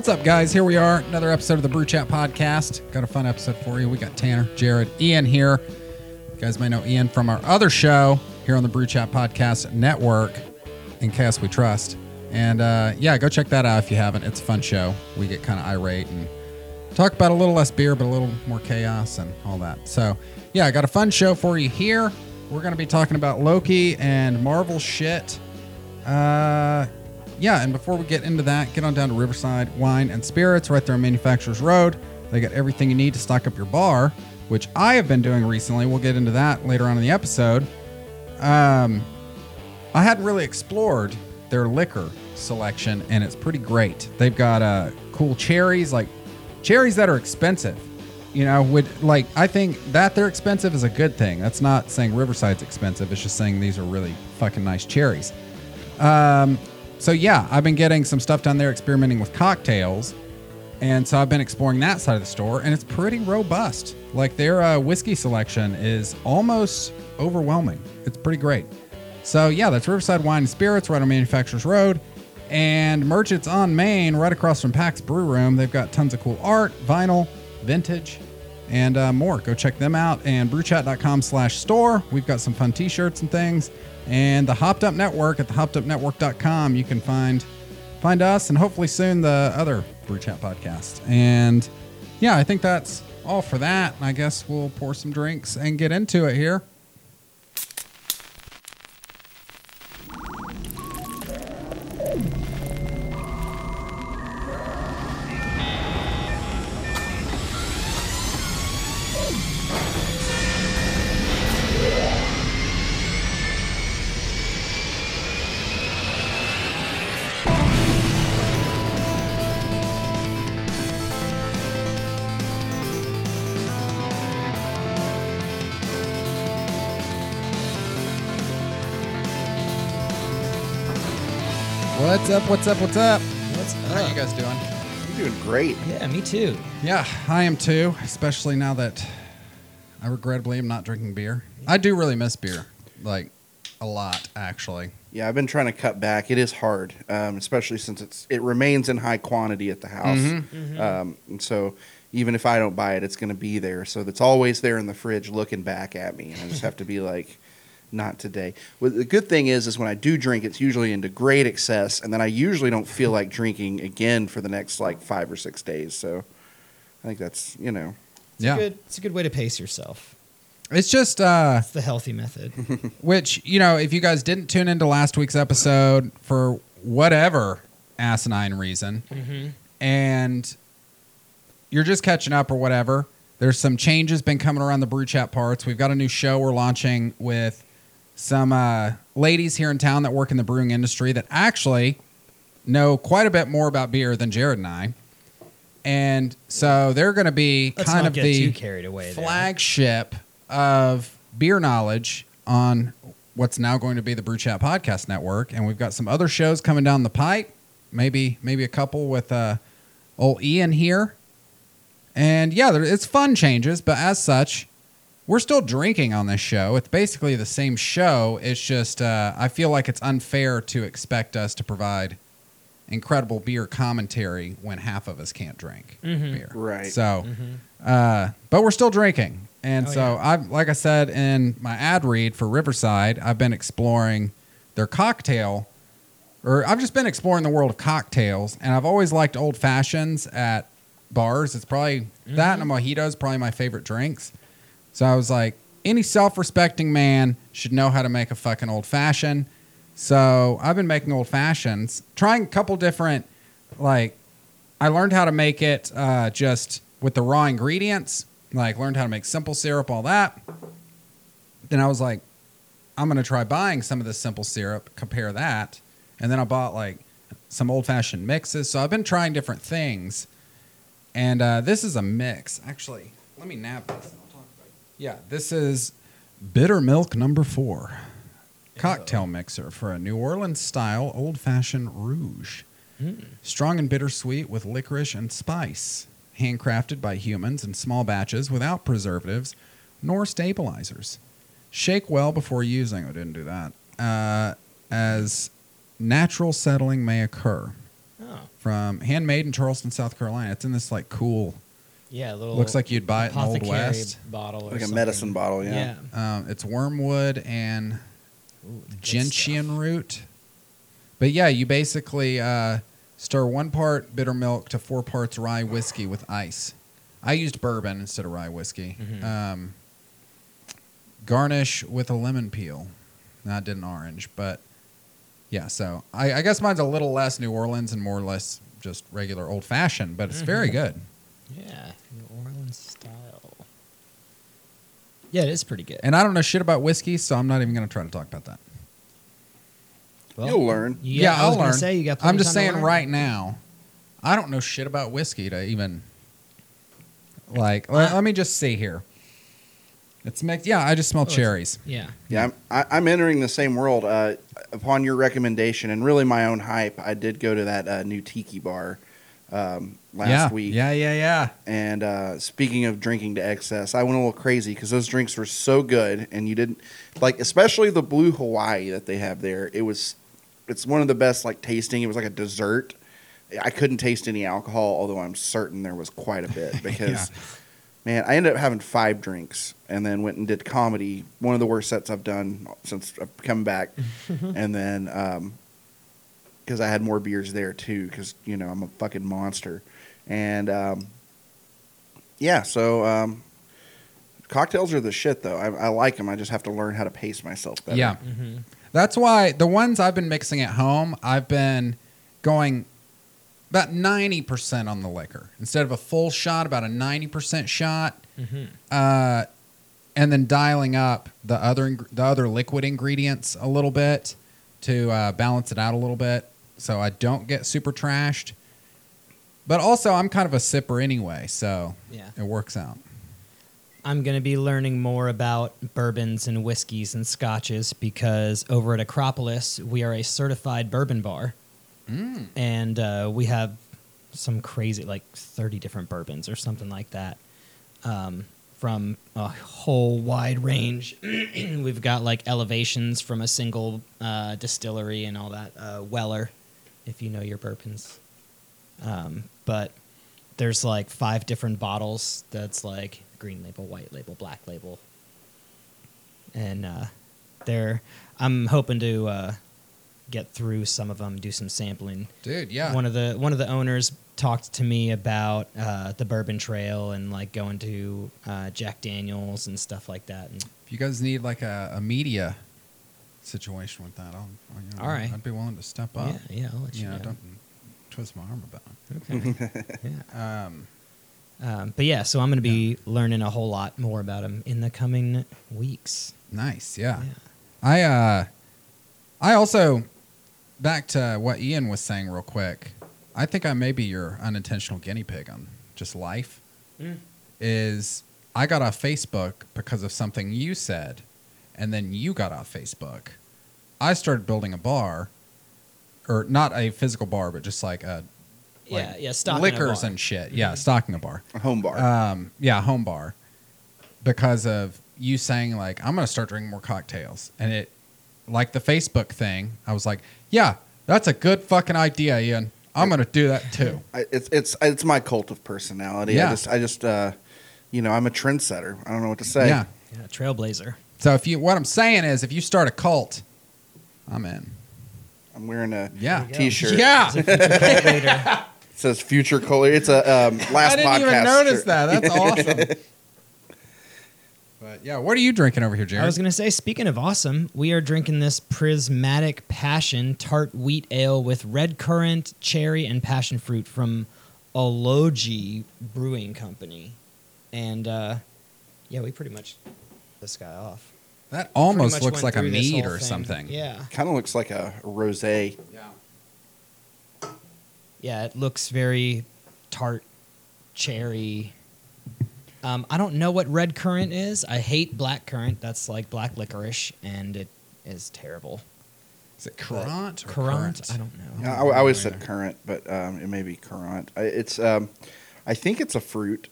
What's up, guys? Here we are, another episode of the Brew Chat Podcast. Got a fun episode for you. We got Tanner, Jared, Ian here. You guys may know Ian from our other show here on the Brew Chat Podcast Network, In Chaos We Trust. And uh, yeah, go check that out if you haven't. It's a fun show. We get kind of irate and talk about a little less beer, but a little more chaos and all that. So yeah, I got a fun show for you here. We're going to be talking about Loki and Marvel shit. Uh, yeah, and before we get into that, get on down to Riverside Wine and Spirits right there on Manufacturers Road. They got everything you need to stock up your bar, which I have been doing recently. We'll get into that later on in the episode. Um, I hadn't really explored their liquor selection, and it's pretty great. They've got uh, cool cherries, like cherries that are expensive. You know, would like I think that they're expensive is a good thing. That's not saying Riverside's expensive. It's just saying these are really fucking nice cherries. Um, so yeah, I've been getting some stuff down there experimenting with cocktails, and so I've been exploring that side of the store, and it's pretty robust. Like their uh, whiskey selection is almost overwhelming. It's pretty great. So yeah, that's Riverside Wine and Spirits right on Manufacturers Road, and Merchants on Main right across from Pax Brew Room. They've got tons of cool art, vinyl, vintage, and uh, more. Go check them out and brewchat.com slash store. We've got some fun t-shirts and things. And the Hopped Up Network at thehoppedupnetwork.com. You can find find us and hopefully soon the other Brew Chat podcast. And yeah, I think that's all for that. I guess we'll pour some drinks and get into it here. What's up? What's up? What's up? What's How you guys doing? You're doing great. Yeah, me too. Yeah, I am too, especially now that I regrettably am not drinking beer. I do really miss beer, like a lot, actually. Yeah, I've been trying to cut back. It is hard, um, especially since it's it remains in high quantity at the house. Mm-hmm. Um, and so even if I don't buy it, it's going to be there. So it's always there in the fridge, looking back at me, and I just have to be like, not today. Well, the good thing is, is when I do drink, it's usually into great excess, and then I usually don't feel like drinking again for the next like five or six days. So I think that's you know It's yeah, a good, it's a good way to pace yourself. it's just uh, It's the healthy method. which you know, if you guys didn't tune into last week's episode for whatever asinine reason, and you're just catching up or whatever, there's some changes been coming around the brew chat parts. We've got a new show we're launching with some uh, ladies here in town that work in the brewing industry that actually know quite a bit more about beer than Jared and I. And so they're going to be Let's kind of the carried there. flagship of beer knowledge on what's now going to be the Brew Chat Podcast Network. And we've got some other shows coming down the pipe. Maybe maybe a couple with uh, old Ian here. And yeah, there, it's fun changes, but as such, we're still drinking on this show. It's basically the same show. It's just uh, I feel like it's unfair to expect us to provide incredible beer commentary when half of us can't drink Mhm. beer. Right. So, uh, but we're still drinking, and Oh, so yeah. I've like I said in my ad read for Riverside, I've been exploring their cocktail, or I've just been exploring the world of cocktails, and I've always liked old fashions at bars. It's probably that and a mojito is probably my favorite drinks. So I was like, any self-respecting man should know how to make a fucking old fashioned. So I've been making old fashions, trying a couple different, like, I learned how to make it uh, just with the raw ingredients, like learned how to make simple syrup, all that. Then I was like, I'm gonna try buying some of this simple syrup, compare that, and then I bought like some old fashioned mixes. So I've been trying different things, and uh, this is a mix. Actually, let me nab this. and I'll talk about it. Yeah, this is Bittermilk number four, cocktail mixer for a New Orleans style old fashioned rouge. Strong and bittersweet with licorice and spice. Handcrafted by humans in small batches without preservatives nor stabilizers. Shake well before using. I didn't do that. Uh, as natural settling may occur. Oh, from handmade in Charleston, South Carolina. It's in this like cool. Yeah, a little. Looks like you'd buy it in the Old apothecary West. bottle, or Like a something. medicine bottle, yeah. Um, it's wormwood and Ooh, the good gentian stuff. root. But yeah, you basically uh, stir one part Bittermilk to four parts rye whiskey with ice. I used bourbon instead of rye whiskey. Mhm. Um, garnish with a lemon peel. No, I did an orange, but yeah. So I, I guess mine's a little less New Orleans and more or less just regular old fashioned, but it's very Mhm. good. Yeah, New Orleans style. Yeah, it is pretty good. And I don't know shit about whiskey, so I'm not even going to try to talk about that. Well, You'll learn. you Yeah, got- I I'll was learn. Say you got. I'm just saying right now, I don't know shit about whiskey to even like. let, let me just see here. It's mixed. Yeah, I just smell Oh, cherries. Yeah. Yeah, I'm, I, I'm entering the same world. Uh, upon your recommendation and really my own hype, I did go to that uh, new tiki bar um, last yeah, week. yeah, yeah, yeah. And uh, speaking of drinking to excess, I went a little crazy because those drinks were so good, and you didn't like, especially the blue Hawaii that they have there. It was, it's one of the best like tasting. It was like a dessert. I couldn't taste any alcohol, although I'm certain there was quite a bit because, man, I ended up having five drinks and then went and did comedy. One of the worst sets I've done since I've come back, and then because I had more beers there too, because you know I'm a fucking monster, and um, yeah, so um, cocktails are the shit though. I, I like them. I just have to learn how to pace myself better. Yeah. Mm-hmm. That's why the ones I've been mixing at home, I've been going about 90% on the liquor. Instead of a full shot, about a 90% shot. Mm-hmm. Uh, and then dialing up the other the other liquid ingredients a little bit to uh, balance it out a little bit, so I don't get super trashed. But also, I'm kind of a sipper anyway, so Yeah. it works out. I'm going to be learning more about bourbons and whiskeys and scotches because over at Acropolis, we are a certified bourbon bar. Mm. And uh, we have some crazy, like 30 different bourbons or something like that um, from a whole wide range. We've got like elevations from a single uh, distillery and all that. Uh, Weller, if you know your bourbons. Um, but there's like five different bottles that's like green label, white label, black label. And uh, they're, I'm hoping to uh, get through some of them, do some sampling. Dude, yeah. One of the one of the owners talked to me about uh, the Bourbon Trail and like going to uh, Jack Daniels and stuff like that. And if you guys need like a, a media situation with that, I'll, I'll, you know, All right. I'd be willing to step up. yeah, yeah, I'll let you, you know, know. don't twist my arm about Okay. yeah. it. Um, Um, but yeah, so I'm going to be learning a whole lot more about them in the coming weeks. nice, yeah. Yeah. I uh, I also back to what Ian was saying real quick. I think I may be your unintentional guinea pig on just life. Mm. Is I got off Facebook because of something you said, and then you got off Facebook. I started building a bar, or not a physical bar, but just like a like yeah, yeah, stocking a liquors bar. and shit. Yeah, Mhm. stocking a bar. A home bar. Um, yeah, home bar. Because of you saying like I'm gonna start drinking more cocktails, and it like the Facebook thing. I was like, yeah, that's a good fucking idea, Ian. I'm gonna do that too. I, it's it's it's my cult of personality. Yeah. I just I just uh, you know I'm a trendsetter. I don't know what to say. Yeah. Yeah, Trailblazer. So if you, what I'm saying is, if you start a cult, I'm in. I'm wearing a Yeah. There you go. T-shirt. Yeah. Later. It says future color. It's a um, last I didn't podcast. even notice shirt. that. That's awesome. but yeah, what are you drinking over here, Jared? I was going to say, speaking of awesome, we are drinking this prismatic passion tart wheat ale with red currant, cherry, and passion fruit from Ology Brewing Company. And uh, yeah, we pretty much this guy off. That almost looks like a mead or thing. something. Yeah, Kind of looks like a rosé. Yeah. yeah, it looks very tart, cherry. Um, I don't know what red currant is. I hate black currant. That's like black licorice, and it is terrible. Is it currant? or Currant? currant? I don't know. I, I always said currant, but um, it may be currant. I- It's um, I think it's a fruit.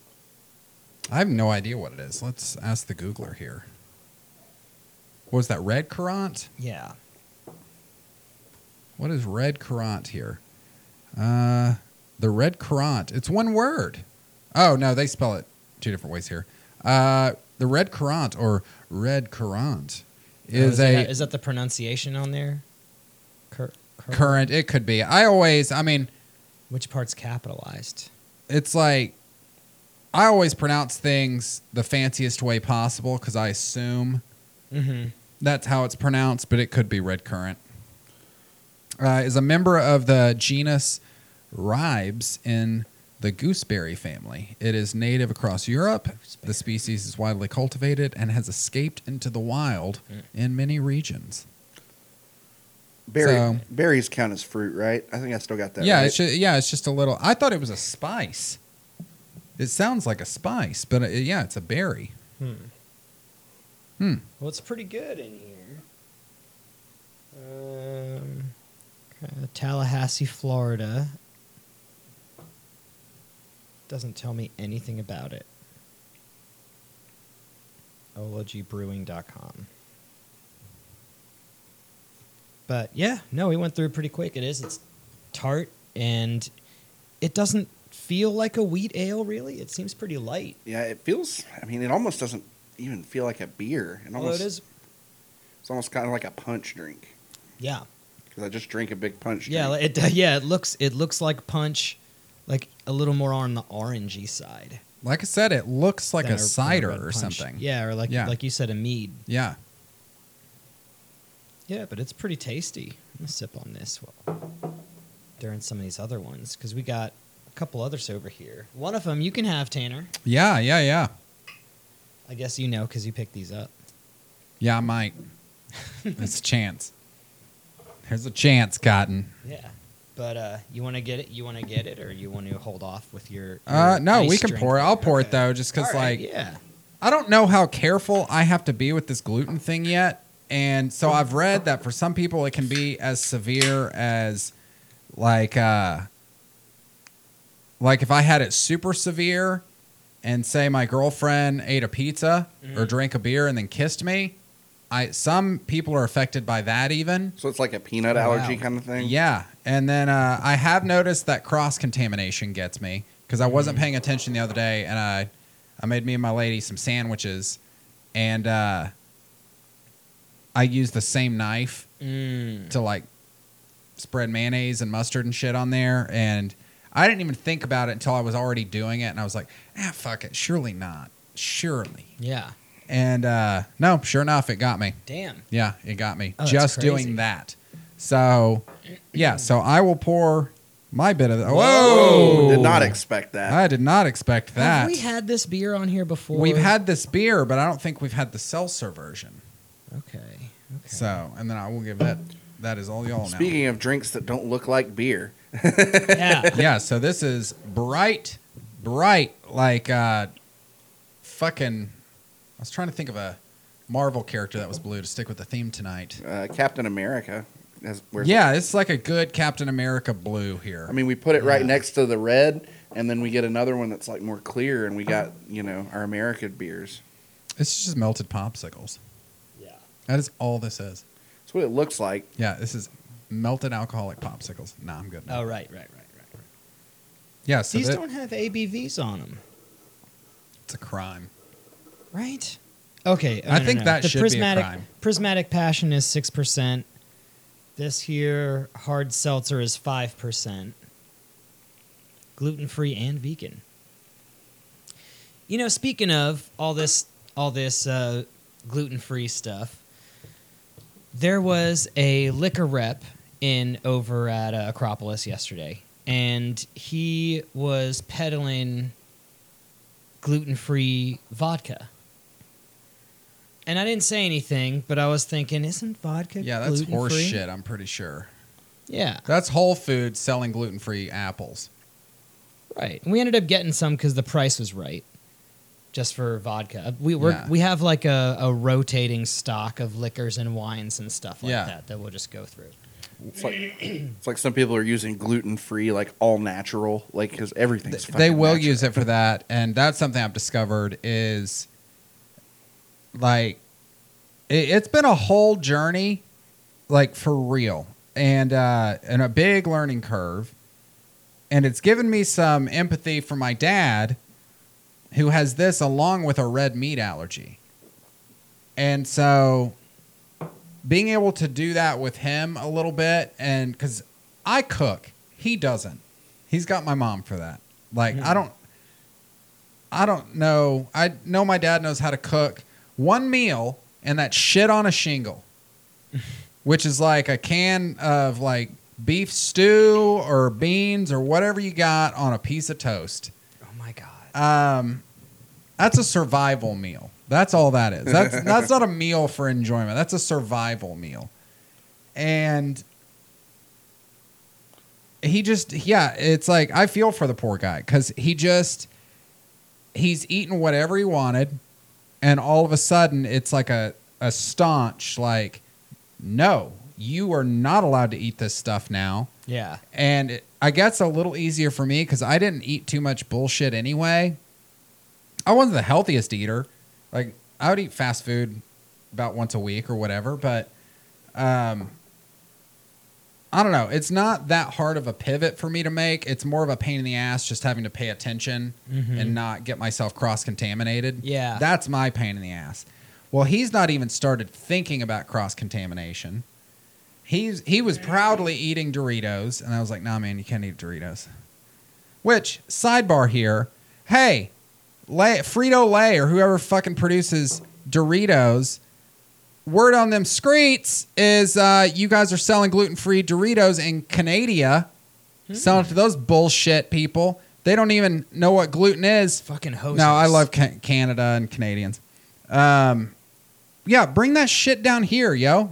I have no idea what it is. Let's ask the Googler here. Was that red currant? Yeah. What is red currant here? Uh, the red currant. It's one word. Oh no, they spell it two different ways here. Uh, the red currant or red currant is Oh, a that, is that the pronunciation on there? Cur- cur- current. It could be. I always. I mean, Which part's capitalized? it's like I always pronounce things the fanciest way possible because I assume Mm-hmm. That's how it's pronounced, but it could be red currant. Uh, is a member of the genus Ribes in the gooseberry family. It is native across Europe. The species is widely cultivated and has escaped into the wild Mm. in many regions. Berry, So- berries count as fruit, right? I think I still got that. yeah, right. it's just, yeah, it's just a little. I thought it was a spice. It sounds like a spice, but uh, yeah, it's a berry. Hmm. Hmm. Well, it's pretty good in here. Um, uh, Tallahassee, Florida. Doesn't tell me anything about it. ologybrewing.com. But yeah, no, we went through it pretty quick. It is. It's tart and it doesn't feel like a wheat ale, really. It seems pretty light. Yeah, it feels. I mean, it almost doesn't even feel like a beer. It Although almost, it is. It's almost kind of like a punch drink Yeah. because I just drink a big punch. Drink. Yeah, it yeah, it looks it looks like punch, like a little more on the orangey side. Like I said, it looks like than a cider or punch. something. Yeah, or like Yeah. like you said, a mead. Yeah. Yeah, but it's pretty tasty. I'm gonna sip on this while- during some of these other ones because we got a couple others over here. One of them you can have, Tanner. Yeah, yeah, yeah. I guess you know because you picked these up. Yeah, I might. It's a chance. There's a chance, Cotton. Yeah, but uh, you want to get it? You want to get it, or you want to hold off with your? Uh, your no, we can pour it. I'll pour it though, just because right, like yeah. I don't know how careful I have to be with this gluten thing yet, and so I've read that for some people it can be as severe as like uh like if I had it super severe and say my girlfriend ate a pizza or Mhm. drank a beer and then kissed me, I some people are affected by that even. So it's like a peanut Oh, allergy wow. kind of thing. Yeah, and then uh, I have noticed that cross contamination gets me because I wasn't Mm. paying attention the other day, and I I made me and my lady some sandwiches, and uh, I used the same knife Mm. to like spread mayonnaise and mustard and shit on there, and I didn't even think about it until I was already doing it, and I was like, ah, fuck it, surely not, surely, Yeah. and uh, no, sure enough, it got me. Damn. Yeah, it got me Oh, that's just crazy. doing that. So, yeah, so I will pour my bit of the. Whoa. Whoa! Did not expect that. I did not expect that. Have we had this beer on here before? We've had this beer, but I don't think we've had the seltzer version. Okay. Okay. So, and then I will give that. That is all y'all know. Speaking of drinks that don't look like beer, yeah. yeah, so this is bright, bright, like uh, fucking. I was trying to think of a Marvel character that was blue to stick with the theme tonight. uh, Captain America. Has, wears- Yeah, it's like a good Captain America blue here. I mean, we put it right Yeah. next to the red, and then we get another one that's like more clear, and we got you know our American beers. it's just melted popsicles. Yeah. That is all this is. That's what it looks like. Yeah, this is melted alcoholic popsicles. Nah, I'm good. Now. Oh right, right, right, right. right. yeah, so These that- don't have ABVs on them, it's a crime. right? Okay. I think that the should be a prismatic, crime. Prismatic Passion is six percent. This here hard seltzer is five percent. Gluten free and vegan. You know, speaking of all this, all this uh, gluten free stuff, there was a liquor rep in over at uh, Acropolis yesterday, and he was peddling gluten free vodka. And I didn't say anything, but I was thinking, isn't vodka Yeah, that's gluten-free? horse shit. I'm pretty sure. Yeah, That's Whole Foods selling gluten free apples. right. And we ended up getting some because the price was right, just for vodka. We we Yeah. we have like a, a rotating stock of liquors and wines and stuff like Yeah. that that we'll just go through. It's like it's like some people are using gluten free, like all natural, like because everything's. they fucking will natural. use it for that, and that's something I've discovered is like it, it's been a whole journey, like for real, and uh, and a big learning curve. and it's given me some empathy for my dad, who has this along with a red meat allergy. And so being able to do that with him a little bit and cuz I cook, he doesn't. He's got my mom for that. Like I don't I don't know. I know my dad knows how to cook one meal and that shit on a shingle. which is like a can of like beef stew or beans or whatever you got on a piece of toast. Oh my god. Um, that's a survival meal. That's all that is. That's that's not a meal for enjoyment. That's a survival meal. And he just yeah, it's like I feel for the poor guy cuz he just he's eating whatever he wanted and all of a sudden it's like a a staunch like no, you are not allowed to eat this stuff now. Yeah. And it, I guess a little easier for me because I didn't eat too much bullshit anyway. I wasn't the healthiest eater. Like I would eat fast food about once a week or whatever, but um, I don't know. It's not that hard of a pivot for me to make. It's more of a pain in the ass just having to pay attention and not get myself cross contaminated. Yeah. That's my pain in the ass. Well, he's not even started thinking about cross contamination. He's he was proudly eating Doritos, and I was like, "Nah, man, you can't eat Doritos." Which sidebar here? Hey, Lay, Frito Lay or whoever fucking produces Doritos. Word on them streets is uh, you guys are selling gluten free Doritos in Canada, selling to those bullshit people. They don't even know what gluten is. Fucking hosers. No, I love ca- Canada and Canadians. Um, yeah, bring that shit down here, yo.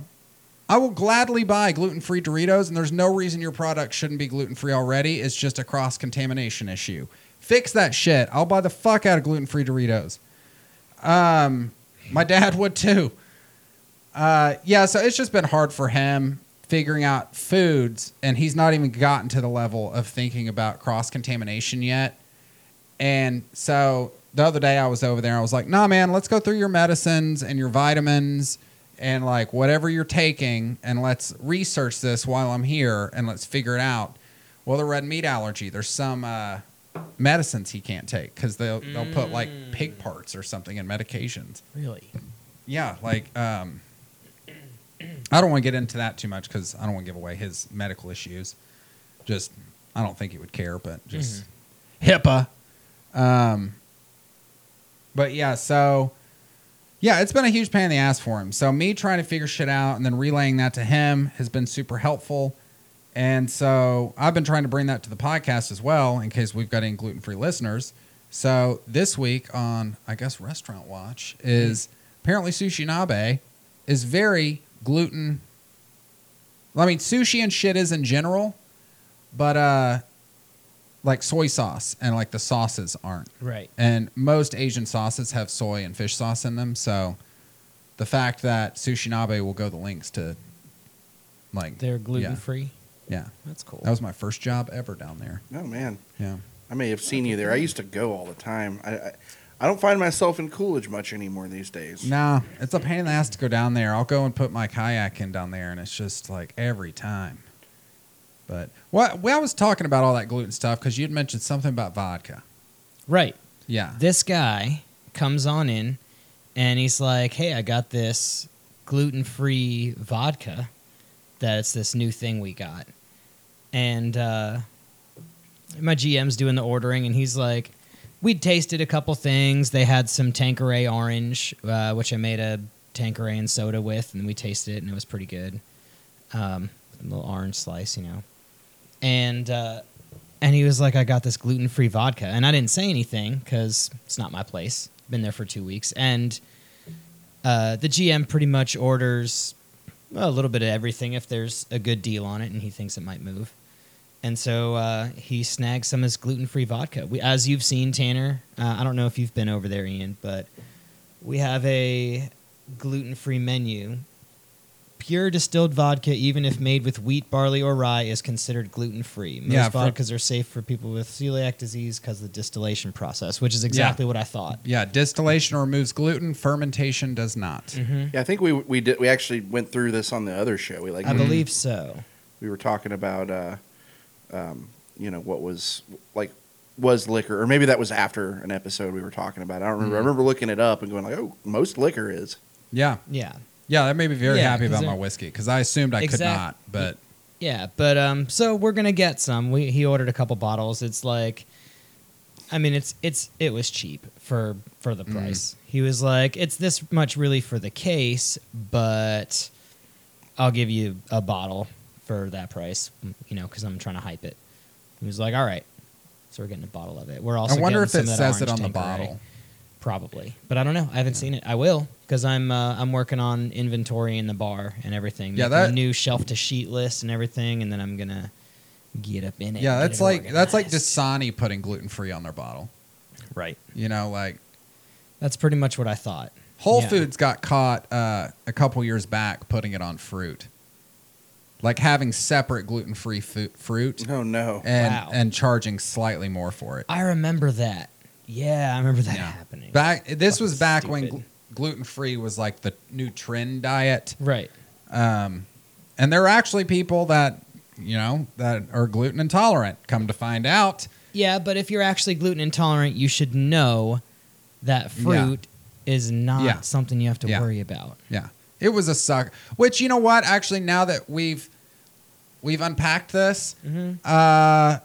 I will gladly buy gluten free Doritos, and there's no reason your product shouldn't be gluten free already. It's just a cross contamination issue. Fix that shit. I'll buy the fuck out of gluten free Doritos. Um, my dad would too. Uh, yeah, so it's just been hard for him figuring out foods, and he's not even gotten to the level of thinking about cross contamination yet. And so the other day I was over there, I was like, nah, man, let's go through your medicines and your vitamins and like whatever you're taking, and let's research this while I'm here and let's figure it out. Well, the red meat allergy, there's some uh, medicines he can't take because they'll, they'll put like pig parts or something in medications. Really? Yeah, like um, I don't want to get into that too much because I don't want to give away his medical issues. Just I don't think he would care, but just HIPAA. Um, but yeah, so yeah, it's been a huge pain in the ass for him. So me trying to figure shit out and then relaying that to him has been super helpful. And so I've been trying to bring that to the podcast as well in case we've got any gluten free listeners. So this week on I guess Restaurant Watch is apparently Sushi Nabe is very gluten. I mean sushi and shit is in general, but uh like soy sauce and like the sauces aren't. Right. And most Asian sauces have soy and fish sauce in them. So the fact that Sushi Nabe will go the links to like They're gluten free. Yeah. That's cool. That was my first job ever down there. Oh man, Yeah. I may have seen you there. I used to go all the time. I, I, I don't find myself in Coolidge much anymore these days. Nah, it's a pain in the ass to go down there. I'll go and put my kayak in down there, and it's just like every time. But what well, I was talking about all that gluten stuff because you'd mentioned something about vodka. right. Yeah. This guy comes on in and he's like, Hey, I got this gluten free vodka that's this new thing we got. And uh, my GM's doing the ordering and he's like, We'd tasted a couple things. They had some Tanqueray orange, uh, which I made a Tanqueray and soda with, and we tasted it and it was pretty good. Um, a little orange slice, you know. And uh, and he was like, I got this gluten free vodka. And I didn't say anything because it's not my place. Been there for two weeks. And uh, the GM pretty much orders well, a little bit of everything if there's a good deal on it and he thinks it might move. And so uh, he snagged some of his gluten free vodka. We, as you've seen, Tanner, uh, I don't know if you've been over there, Ian, but we have a gluten free menu. Pure distilled vodka, even if made with wheat, barley, or rye, is considered gluten free. Most Yeah, for- vodkas are safe for people with celiac disease because of the distillation process, which is exactly what I thought. Yeah. Distillation removes gluten. Fermentation does not. Mm-hmm. Yeah, I think we we did. We actually went through this on the other show. We like I believe so. we were talking about uh, um, you know what was like was liquor, or maybe that was after an episode we were talking about. I don't remember. I remember looking it up and going like, oh, most liquor is. Yeah. Yeah. Yeah, that made me very Yeah, happy 'cause about my whiskey because I assumed I could not, but Yeah, but um, so we're gonna get some. We he ordered a couple bottles. It's like, I mean, it's it's it was cheap for for the price. He was like, it's this much really for the case, but I'll give you a bottle for that price. You know, because I'm trying to hype it. He was like, all right. So we're getting a bottle of it. We're also. I wonder if it says it on the bottle. Probably, but I don't know. I haven't seen it. I will because I'm uh, I'm working on inventory in the bar and everything. Yeah, that- new shelf to sheet list and everything, and then I'm gonna get up in it. Yeah, that's it like that's like organized. Dasani putting gluten free on their bottle. right. You know, like That's pretty much what I thought. Whole Yeah. Foods got caught uh, a couple years back putting it on fruit, like having separate gluten free fu- fruit Oh no. and Wow. and charging slightly more for it. I remember that. Yeah, I remember that Yeah. happening. Back this was Fucking back when stupid. gl- gluten free was like the new trend diet. right. Um, and there are actually people that you know that are gluten intolerant. Come to find out, Yeah, but if you're actually gluten intolerant, you should know that fruit is not Yeah. something you have to Yeah. worry about. yeah, it was a suck. Which you know what? Actually, now that we've we've unpacked this, Mm-hmm. uh,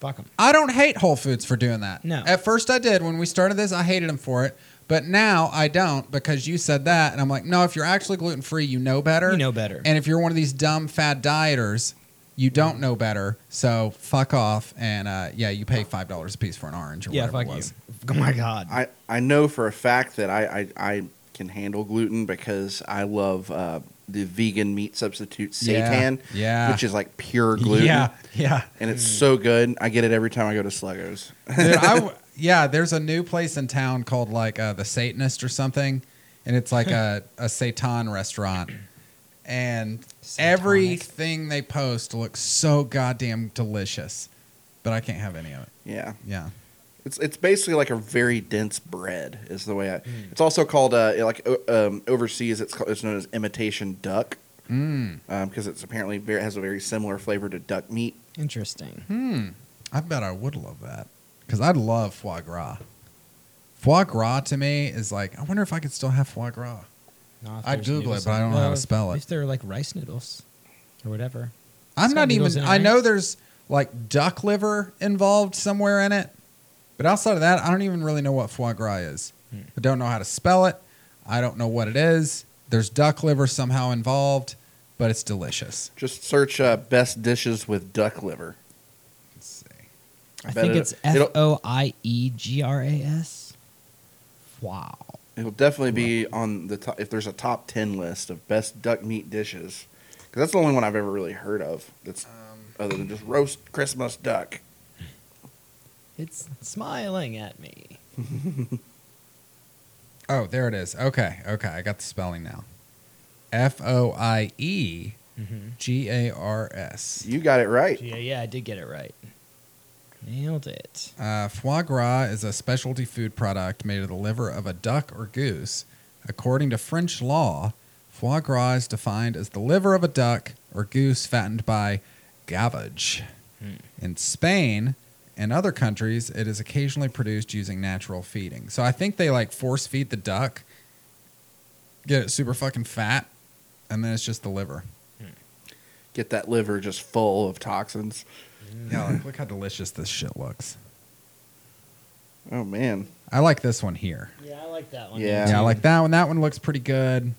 Fuck them. I don't hate Whole Foods for doing that. No. At first I did. When we started this, I hated them for it. But now I don't because you said that. And I'm like, no, if you're actually gluten free, you know better. You know better. And if you're one of these dumb fad dieters, you don't know better. So fuck off. And uh, yeah, you pay $5 a piece for an orange or yeah, whatever fuck it you. Oh my god. I, I know for a fact that I, I, I can handle gluten because I love uh, the vegan meat substitute Yeah, seitan, yeah. which is like pure gluten. Yeah, yeah. And it's so good. I get it every time I go to Sluggos. Dude, I w- yeah, there's a new place in town called like uh, the Satanist or something, and it's like a, a Satan restaurant, and Satanic. everything they post looks so goddamn delicious, but I can't have any of it. yeah. Yeah, It's it's basically like a very dense bread is the way I. Hmm. It's also called uh, like um, overseas. It's called, it's known as imitation duck mm. because it's apparently very has a very similar flavor to duck meat. Interesting. hmm. I bet I would love that because I'd love foie gras. Foie gras to me is like I wonder if I could still have foie gras. No, I'd Google it, but I don't know how to spell it. If they're like rice noodles or whatever. I'm It's not even. noodles in I know there's like duck liver involved somewhere in it, but outside of that, I don't even really know what foie gras is. Hmm. I don't know how to spell it. I don't know what it is. There's duck liver somehow involved, but it's delicious. Just search uh, best dishes with duck liver. Let's see. I bet think it- it's F it'll- O I E G R A S. Wow. It'll definitely be on the top if there's a top ten list of best duck meat dishes. Because that's the only one I've ever really heard of. That's other than just roast Christmas duck. It's smiling at me. Oh, there it is. Okay, okay, I got the spelling now. F O I E Mm-hmm. G A R S. You got it right. Yeah, yeah, I did get it right. Nailed it. Uh, foie gras is a specialty food product made of the liver of a duck or goose. According to French law, foie gras is defined as the liver of a duck or goose fattened by gavage. Hmm. In Spain and other countries, it is occasionally produced using natural feeding. So I think they like force feed the duck, get it super fucking fat, and then it's just the liver. Get that liver just full of toxins. Yeah, like, look how delicious this shit looks. Oh man. I like this one here. Yeah, I like that one. Yeah. Yeah, I like that one. That one looks pretty good.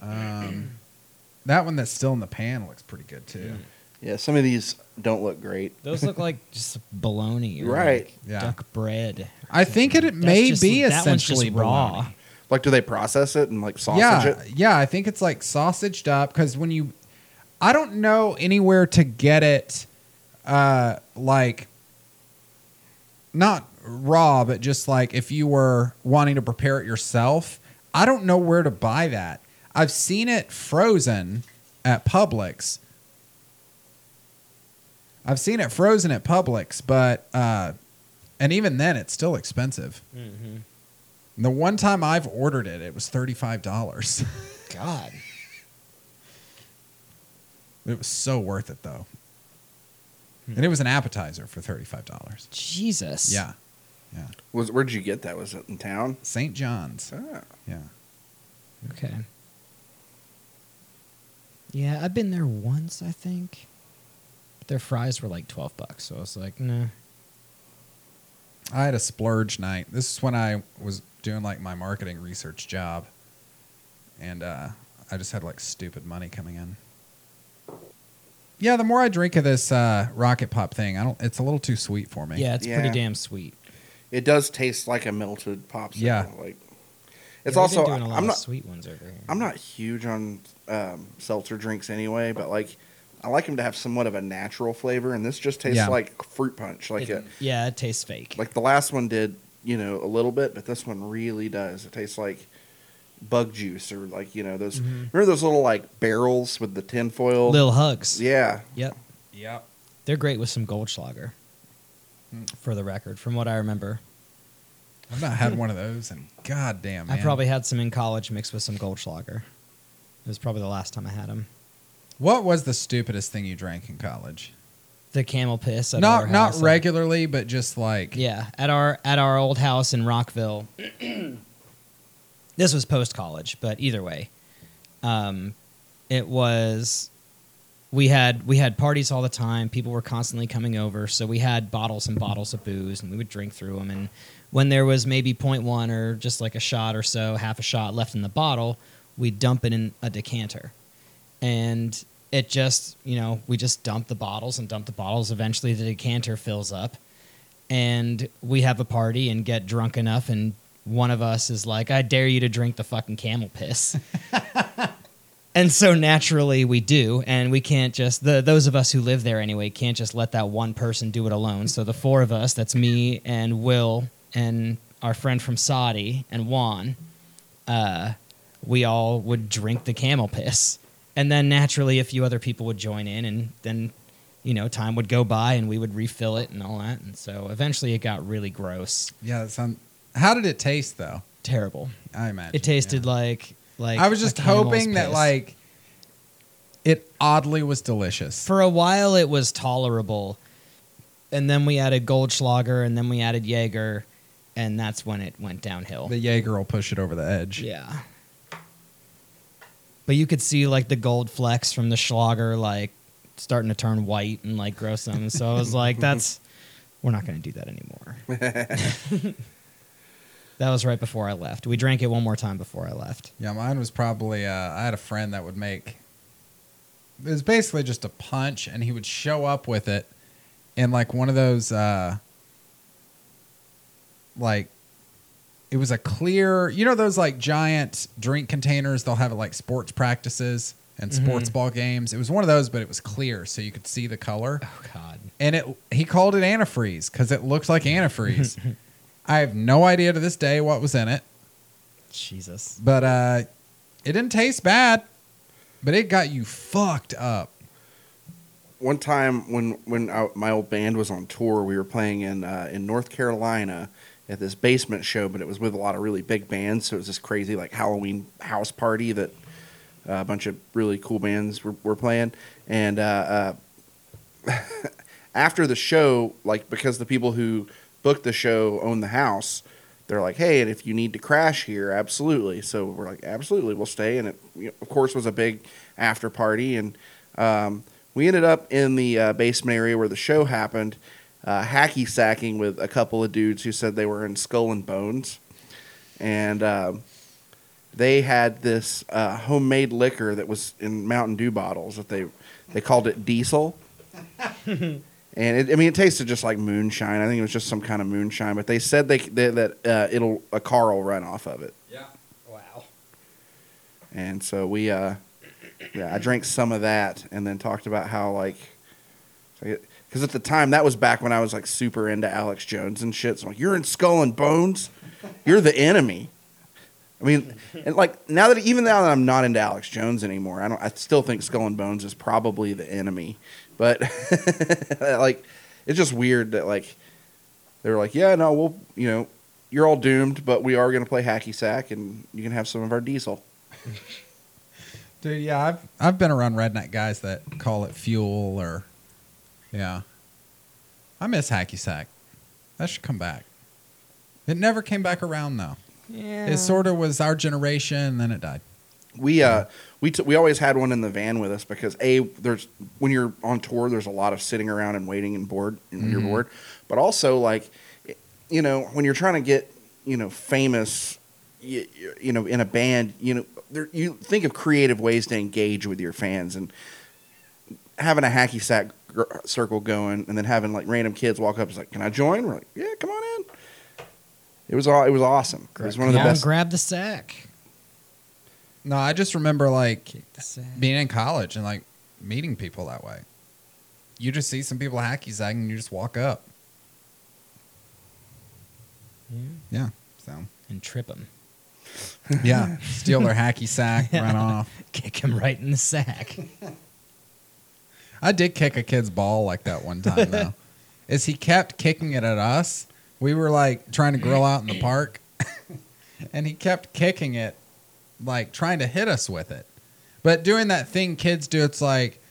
Um, that one that's still in the pan looks pretty good too. Yeah, some of these don't look great. Those look like just bologna, or Right. like Yeah. Duck bread. I think it, it That's may just- be that one's just essentially raw. bologna. Like, do they process it and like sausage yeah, it? yeah. I think it's like sausaged up because when you, I don't know anywhere to get it, uh, like not raw, but just like if you were wanting to prepare it yourself. I don't know where to buy that. I've seen it frozen at Publix. I've seen it frozen at Publix, but uh, and even then, it's still expensive. Mm-hmm. The one time I've ordered it, it was thirty five dollars. God. it was so worth it though. and it was an appetizer for thirty five dollars. Jesus. Yeah, yeah. Was where'd you get that? Was it in town? St. John's. Ah. Yeah. Okay. Yeah, I've been there once, I think. But their fries were like twelve bucks, so I was like, nah. I had a splurge night. This is when I was doing like my marketing research job, and uh, I just had like stupid money coming in. Yeah, the more I drink of this uh, rocket pop thing, I don't. It's a little too sweet for me. Yeah, it's Yeah. pretty damn sweet. It does taste like a melted popsicle. Yeah. Like Yeah, we've been also doing a lot I'm of not sweet ones over here. I'm not huge on um, seltzer drinks anyway, but like I like them to have somewhat of a natural flavor, and this just tastes Yeah. like fruit punch. Like It- a, yeah, it tastes fake. like the last one did, you know, a little bit, but this one really does. It tastes like bug juice or like you know those. Mhm. Remember those little like barrels with the tinfoil? Little Hugs. Yeah, Yep. Yep. They're great with some Goldschlager. Hmm. For the record, from what I remember, I've not had one of those, and goddamn, man. I probably had some in college mixed with some Goldschlager. It was probably the last time I had them. What was the stupidest thing you drank in college? The camel piss. At Not our not house. regularly, but just like Yeah, at our at our old house in Rockville. this was post college, but either way, um, it was. We had we had parties all the time. People were constantly coming over, so we had bottles and bottles of booze, and we would drink through them. And when there was maybe 0.1 or just like a shot or so, half a shot left in the bottle, we'd dump it in a decanter, and it just you know we just dump the bottles and dump the bottles. Eventually, the decanter fills up, and we have a party and get drunk enough and one of us is like i dare you to drink the fucking camel piss. And so naturally we do and we can't just the those of us who live there anyway can't just let that one person do it alone. So the four of us that's me and will and our friend from saudi and juan uh, we all would drink the camel piss and then naturally a few other people would join in and then you know time would go by and we would refill it and all that and so eventually it got really gross yeah. That sound, how did it taste though? terrible I imagine it tasted yeah. like like I was just hoping that piss. like it oddly was delicious. for a while it was tolerable and then we added goldschlager and then we added jaeger and that's when it went downhill the Jaeger will push it over the edge. yeah but you could see like the gold flecks from the schlager like starting to turn white and like gross them so i was like that's we're not going to do that anymore that was right before i left we drank it one more time before i left Yeah, mine was probably. Uh, I had a friend that would make. It was basically just a punch, and he would show up with it in like one of those, uh, like, it was a clear. You know those like giant drink containers? They'll have at like sports practices and sports Mhm. ball games. It was one of those, but it was clear, so you could see the color. oh god And it he called it antifreeze because it looked like antifreeze. I have no idea to this day what was in it jesus but uh it didn't taste bad but it got you fucked up one time when when I, my old band was on tour, we were playing in uh, in North Carolina at this basement show, but it was with a lot of really big bands. So it was this crazy like Halloween house party that uh, a bunch of really cool bands were, were playing. And uh, uh, after the show, like because the people who booked the show own the house, they're like, "Hey, and if you need to crash here, absolutely." So we're like, "Absolutely, we'll stay." And it, you know, of course, was a big after party, and um, we ended up in the uh, basement area where the show happened, uh, hacky sacking with a couple of dudes who said they were in Skull and Bones, and um, they had this uh, homemade liquor that was in Mountain Dew bottles that they they called it Diesel. And it, I mean, it tasted just like moonshine. I think it was just some kind of moonshine, but they said they, they that uh, it'll a car will run off of it. yeah wow And so we, uh, yeah, I drank some of that and then talked about how like, because at the time that was back when I was like super into Alex Jones and shit. So I'm like, you're in Skull and Bones, you're the enemy. I mean, and like now that even now that I'm not into Alex Jones anymore, I don't. I still think Skull and Bones is probably the enemy, but like, it's just weird that like they were like, yeah, no, we'll, you know, you're all doomed, but we are going to play hacky sack and you can have some of our diesel. dude yeah i've i've been around redneck guys that call it fuel or yeah I miss hacky sack. That should come back. It never came back around though. Yeah. It sort of was our generation, and then it died. We uh we t- we always had one in the van with us because a there's when you're on tour there's a lot of sitting around and waiting and bored and you're Mhm. bored, but also like you know when you're trying to get you know famous you, you know in a band you know there, you think of creative ways to engage with your fans and having a hacky sack gr- circle going and then having like random kids walk up and like can I join? We're like yeah come on in. It was all it was awesome. It was one of the best. Grab the sack. No, I just remember like Kick the sack. being in college and like meeting people that way. You just see some people hacky sack and you just walk up. Yeah. Yeah. So And trip them. yeah, steal their hacky sack, run off. Kick him right in the sack. I did kick a kid's ball like that one time though. Is he kept kicking it at us? We were like trying to grill out in the park, and he kept kicking it, like trying to hit us with it. But doing that thing kids do, it's like,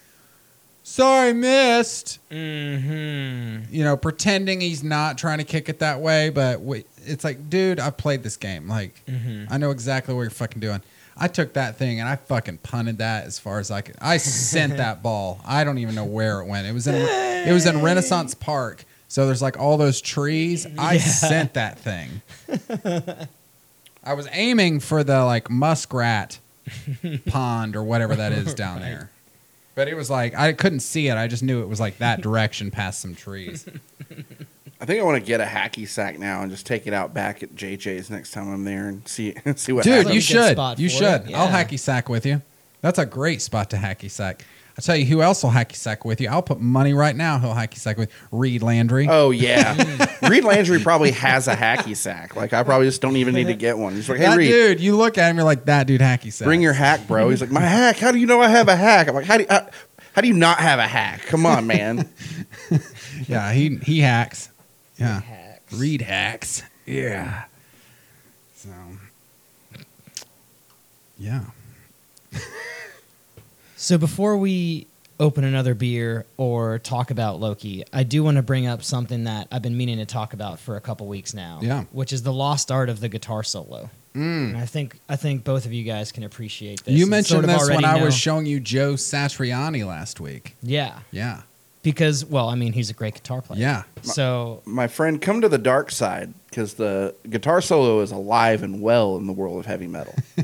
sorry, missed. mm-hmm. You know, pretending he's not trying to kick it that way, but we, it's like, dude, I've played this game. Like, Mm-hmm. I know exactly what you're fucking doing. I took that thing and I fucking punted that as far as I could. I sent that ball. I don't even know where it went. It was in it was in Renaissance Park. So there's like all those trees. I Yeah. sent that thing. I was aiming for the like muskrat pond or whatever that is down there. But it was like I couldn't see it. I just knew it was like that direction past some trees. I think I want to get a hacky sack now and just take it out back at JJ's next time I'm there and see see what Dude, happens. You should. You should. it, I'll hacky sack with you. That's a great spot to hacky sack. I'll tell you who else will hacky sack with you. I'll put money right now he'll hacky sack with Reed Landry. Oh yeah, Reed Landry probably has a hacky sack. Like I probably just don't even need to get one. He's like, hey that Reed, dude, you look at him, you're like, that dude hacky sack. bring your hack, bro. He's like, my hack. How do you know I have a hack? I'm like, how do you, how, how do you not have a hack? Come on, man. Yeah, he he hacks. Yeah. Hacks. Reed hacks. Yeah. So Yeah. So before we open another beer or talk about Loki, I do want to bring up something that I've been meaning to talk about for a couple weeks now. Yeah. Which is the lost art of the guitar solo. Mm. And I think I think both of you guys can appreciate this. You mentioned sort of this when already I was showing you Joe Satriani last week. Yeah. Yeah. Because well, I mean he's a great guitar player. Yeah. So my friend, come to the dark side because the guitar solo is alive and well in the world of heavy metal.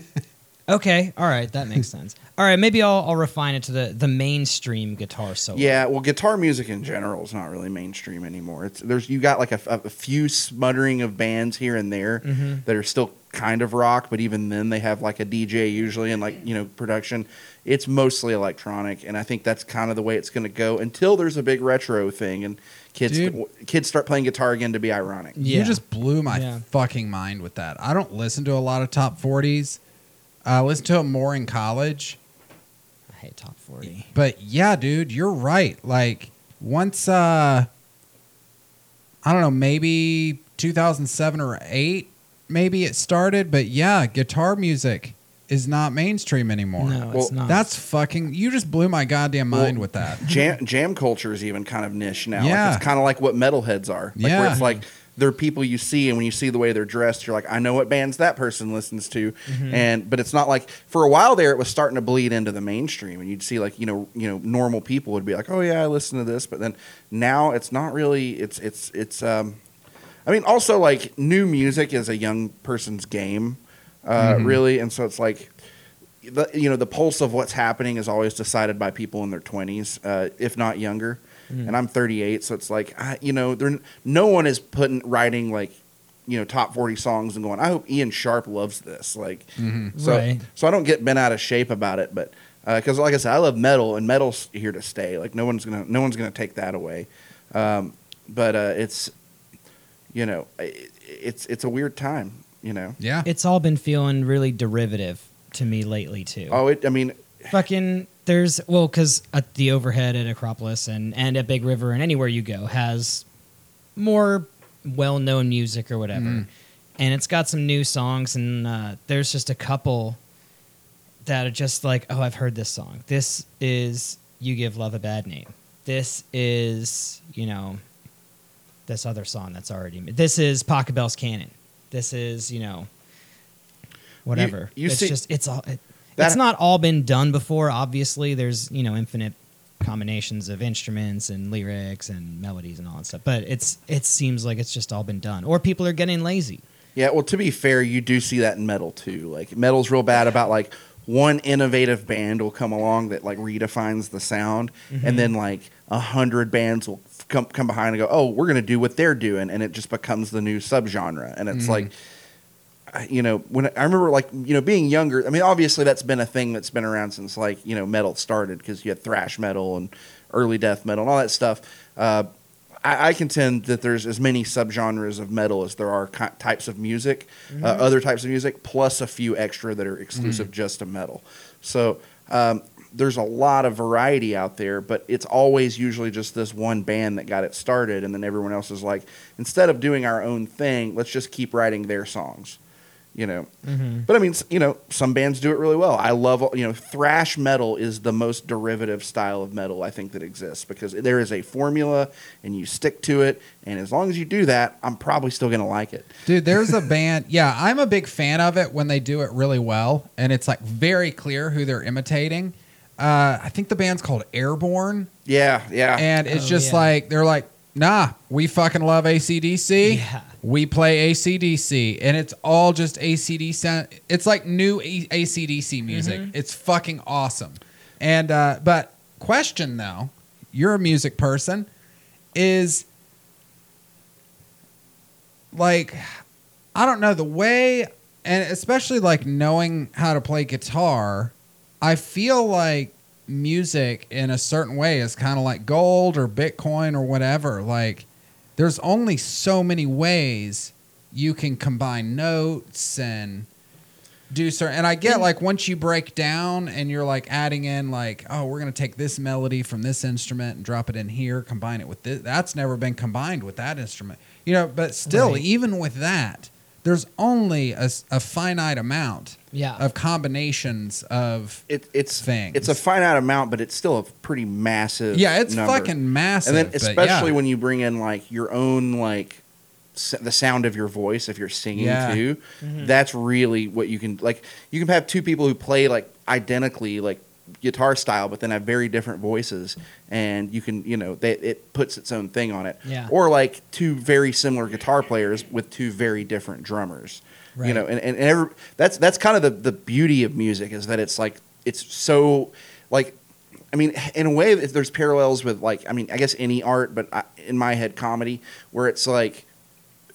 Okay, all right, that makes sense. All right, maybe I'll, I'll refine it to the, the mainstream guitar solo. Yeah, well, guitar music in general is not really mainstream anymore. It's there's you got like a, a few smuttering of bands here and there Mhm. that are still kind of rock, but even then they have like a DJ usually and like you know production. It's mostly electronic, and I think that's kind of the way it's going to go until there's a big retro thing and kids Dude. kids start playing guitar again to be ironic. Yeah. You just blew my Yeah. fucking mind with that. I don't listen to a lot of top 40s. I listen to them more in college. I hate top 40. But yeah, dude, you're right. Like once uh I don't know, maybe 2007 or 8 maybe it started, but yeah, guitar music is not mainstream anymore. No, Well, it's not. That's fucking you just blew my goddamn mind Well, with that. Jam jam culture is even kind of niche now. Like, Yeah. it's kind of like what metalheads are. Like Yeah. where it's like they're people you see, and when you see the way they're dressed, you're like, I know what bands that person listens to. Mm-hmm. And but it's not like for a while there, it was starting to bleed into the mainstream, and you'd see like you know you know normal people would be like, oh yeah, I listen to this, but then now it's not really. It's it's it's. um I mean, also like new music is a young person's game, uh, Mhm. really, and so it's like the you know the pulse of what's happening is always decided by people in their 20s uh, if not younger Mm. and i'm 38 so it's like I, you know there no one is putting writing like you know top 40 songs and going i hope ian sharp loves this like Mhm. so Right. so i don't get bent out of shape about it but because like i said i love metal and metal's here to stay like no one's gonna no one's gonna take that away um, but uh, it's you know it, it's it's a weird time you know Yeah. it's all been feeling really derivative to me lately, too. oh it i mean Fucking, there's, well, because at the overhead at Acropolis and, and at Big River and anywhere you go has more well known music or whatever. Mhm. And it's got some new songs, and uh, there's just a couple that are just like, oh, I've heard this song. This is You Give Love a Bad Name. This is, you know, this other song that's already. This is Pachelbel's Canon. This is you know whatever. you it's see- just it's all it, That- it's not all been done before. Obviously, there's you know infinite combinations of instruments and lyrics and melodies and all that stuff. But it's it seems like it's just all been done, or people are getting lazy. Yeah, well, to be fair, you do see that in metal too. Like metal's real bad about like one innovative band will come along that like redefines the sound, and mm-hmm. then like a hundred bands will come come behind and go, "Oh, we're gonna do what they're doing," and it just becomes the new subgenre. And it's like, you know, when I remember like you know being younger. I mean, obviously that's been a thing that's been around since like you know metal started because you had thrash metal and early death metal and all that stuff. Uh, I, I contend that there's as many subgenres of metal as there are ki- types of music, uh, other types of music, plus a few extra that are exclusive just to metal. So um, there's a lot of variety out there, but it's always usually just this one band that got it started, and then everyone else is like, instead of doing our own thing, let's just keep writing their songs. You know, mm-hmm. but I mean, you know, some bands do it really well. I love, you know, thrash metal is the most derivative style of metal I think that exists because there is a formula and you stick to it, and as long as you do that, I'm probably still gonna like it. Dude, there's a band. Yeah, I'm a big fan of it when they do it really well, and it's like very clear who they're imitating. Uh, I think the band's called Airbourne, Yeah, yeah. and it's Oh, just yeah. like they're like, nah, we fucking love ACDC. Yeah. We play ACDC, and it's all just ACDC. sound- It's like new A- ACDC music. It's fucking awesome. And uh, but question though, you're a music person, is like I don't know the way, and especially like knowing how to play guitar. I feel like music in a certain way is kind of like gold or Bitcoin or whatever. Like, there's only so many ways you can combine notes and do certain. And I get like once you break down and you're like adding in like, oh, we're gonna take this melody from this instrument and drop it in here, combine it with this. That's never been combined with that instrument, you know. But still, Right. even with that, there's only a finite amount Yeah. of combinations of it, it's things. it's a finite amount, but it's still a pretty massive. yeah, it's number. fucking massive. and then especially yeah. when you bring in like your own like s- the sound of your voice if you're singing Yeah. too Mm-hmm. that's really what you can like you can have two people who play like identically like guitar style but then have very different voices and you can you know they, it puts its own thing on it Yeah. or like two very similar guitar players with two very different drummers Right. you know and, and every, that's that's kind of the, the beauty of music is that it's like it's so like I mean, in a way, there's parallels with like I mean, I guess any art, but I, in my head, comedy, where it's like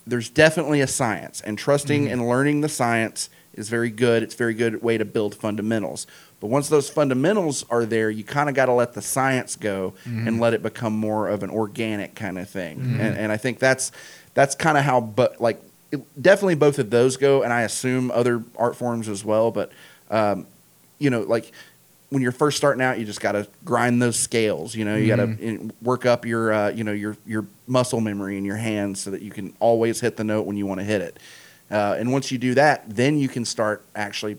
there's definitely a science, and trusting mm-hmm. and learning the science is very good. It's a very good way to build fundamentals. But once those fundamentals are there, you kind of got to let the science go and let it become more of an organic kind of thing. And, and I think that's that's kind of how, but like it, definitely both of those go, and I assume other art forms as well. But um, you know, like when you're first starting out, you just got to grind those scales. You know, you got to work up your, uh, you know, your your muscle memory in your hands so that you can always hit the note when you want to hit it. Uh, and once you do that, then you can start actually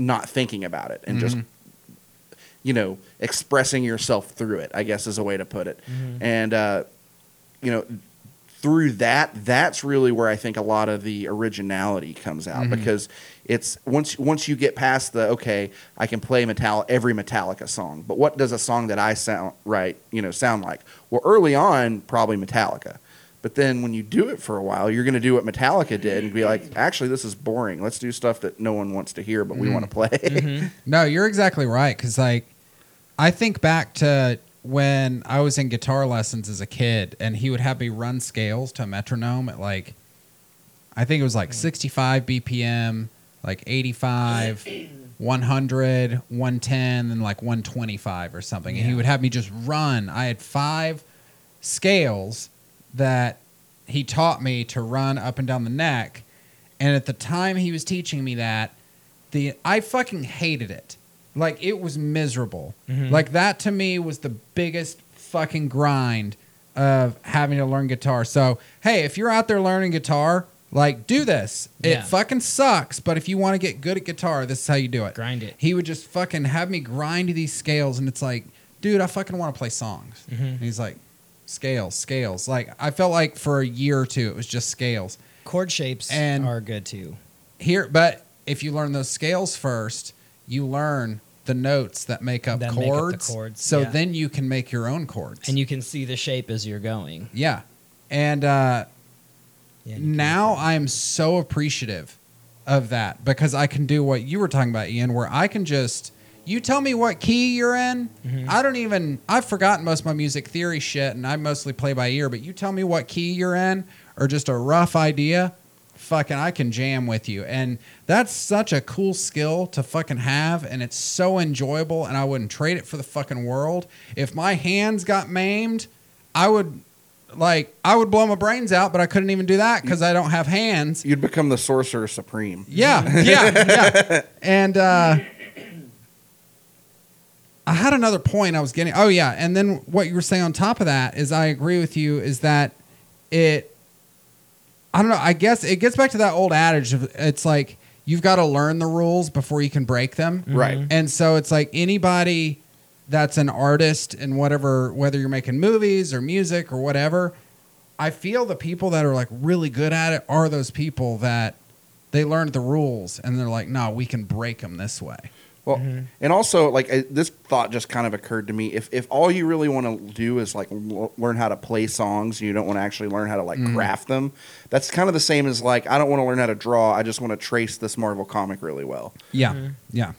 not thinking about it and just, mm-hmm. you know, expressing yourself through it. I guess is a way to put it. Mm-hmm. And uh, you know, through that, that's really where I think a lot of the originality comes out mm-hmm. because it's once once you get past the okay, I can play Metallica every Metallica song, but what does a song that I sound right, you know, sound like? Well, early on, probably Metallica. But then when you do it for a while, you're going to do what Metallica did and be like, actually, this is boring. Let's do stuff that no one wants to hear, but we want to mm-hmm. play. Mm-hmm. No, you're exactly right. Because like, I think back to when I was in guitar lessons as a kid, and he would have me run scales to a metronome at like, I think it was like 65 BPM, like 85, 100, 110, and like 125 or something. And he would have me just run. I had five scales that he taught me to run up and down the neck. And at the time he was teaching me that, the I fucking hated it. Like it was miserable. Mm-hmm. Like that to me was the biggest fucking grind of having to learn guitar. So, hey, if you're out there learning guitar, like do this. It fucking sucks, but if you want to get good at guitar, this is how you do it. Grind it. He would just fucking have me grind these scales and it's like, dude, I fucking want to play songs. Mm-hmm. And he's like, scales, scales. Like I felt like for a year or two it was just scales. Chord shapes And- are good too. Here, but if you learn those scales first, you learn the notes that make up, That make up the chords. chords, So yeah. then you can make your own chords. And you can see the shape as you're going. yeah. And uh, Yeah, now I am so appreciative of that because I can do what you were talking about, Ian, where I can just you tell me what key you're in. Mhm. I don't even I've forgotten most of my music theory shit and I mostly play by ear, but you tell me what key you're in or just a rough idea, fucking I can jam with you. And that's such a cool skill to fucking have and it's so enjoyable and I wouldn't trade it for the fucking world. If my hands got maimed, I would like I would blow my brains out, but I couldn't even do that because I don't have hands. You'd become the sorcerer supreme. Yeah, yeah, yeah. And uh, I had another point I was getting. Oh yeah, and then what you were saying on top of that is I agree with you. Is that it? I don't know. I guess it gets back to that old adage of it's like you've got to learn the rules before you can break them. Mm-hmm. Right. And so it's like anybody that's an artist and whatever, whether you're making movies or music or whatever, I feel the people that are like really good at it are those people that they learned the rules and they're like, no, we can break them this way. Well, Mhm. and also like uh, this thought just kind of occurred to me. If if all you really want to do is like l- learn how to play songs, you don't want to actually learn how to like Mhm. craft them. That's kind of the same as like I don't want to learn how to draw. I just want to trace this Marvel comic really well. Yeah. Mhm. Yeah.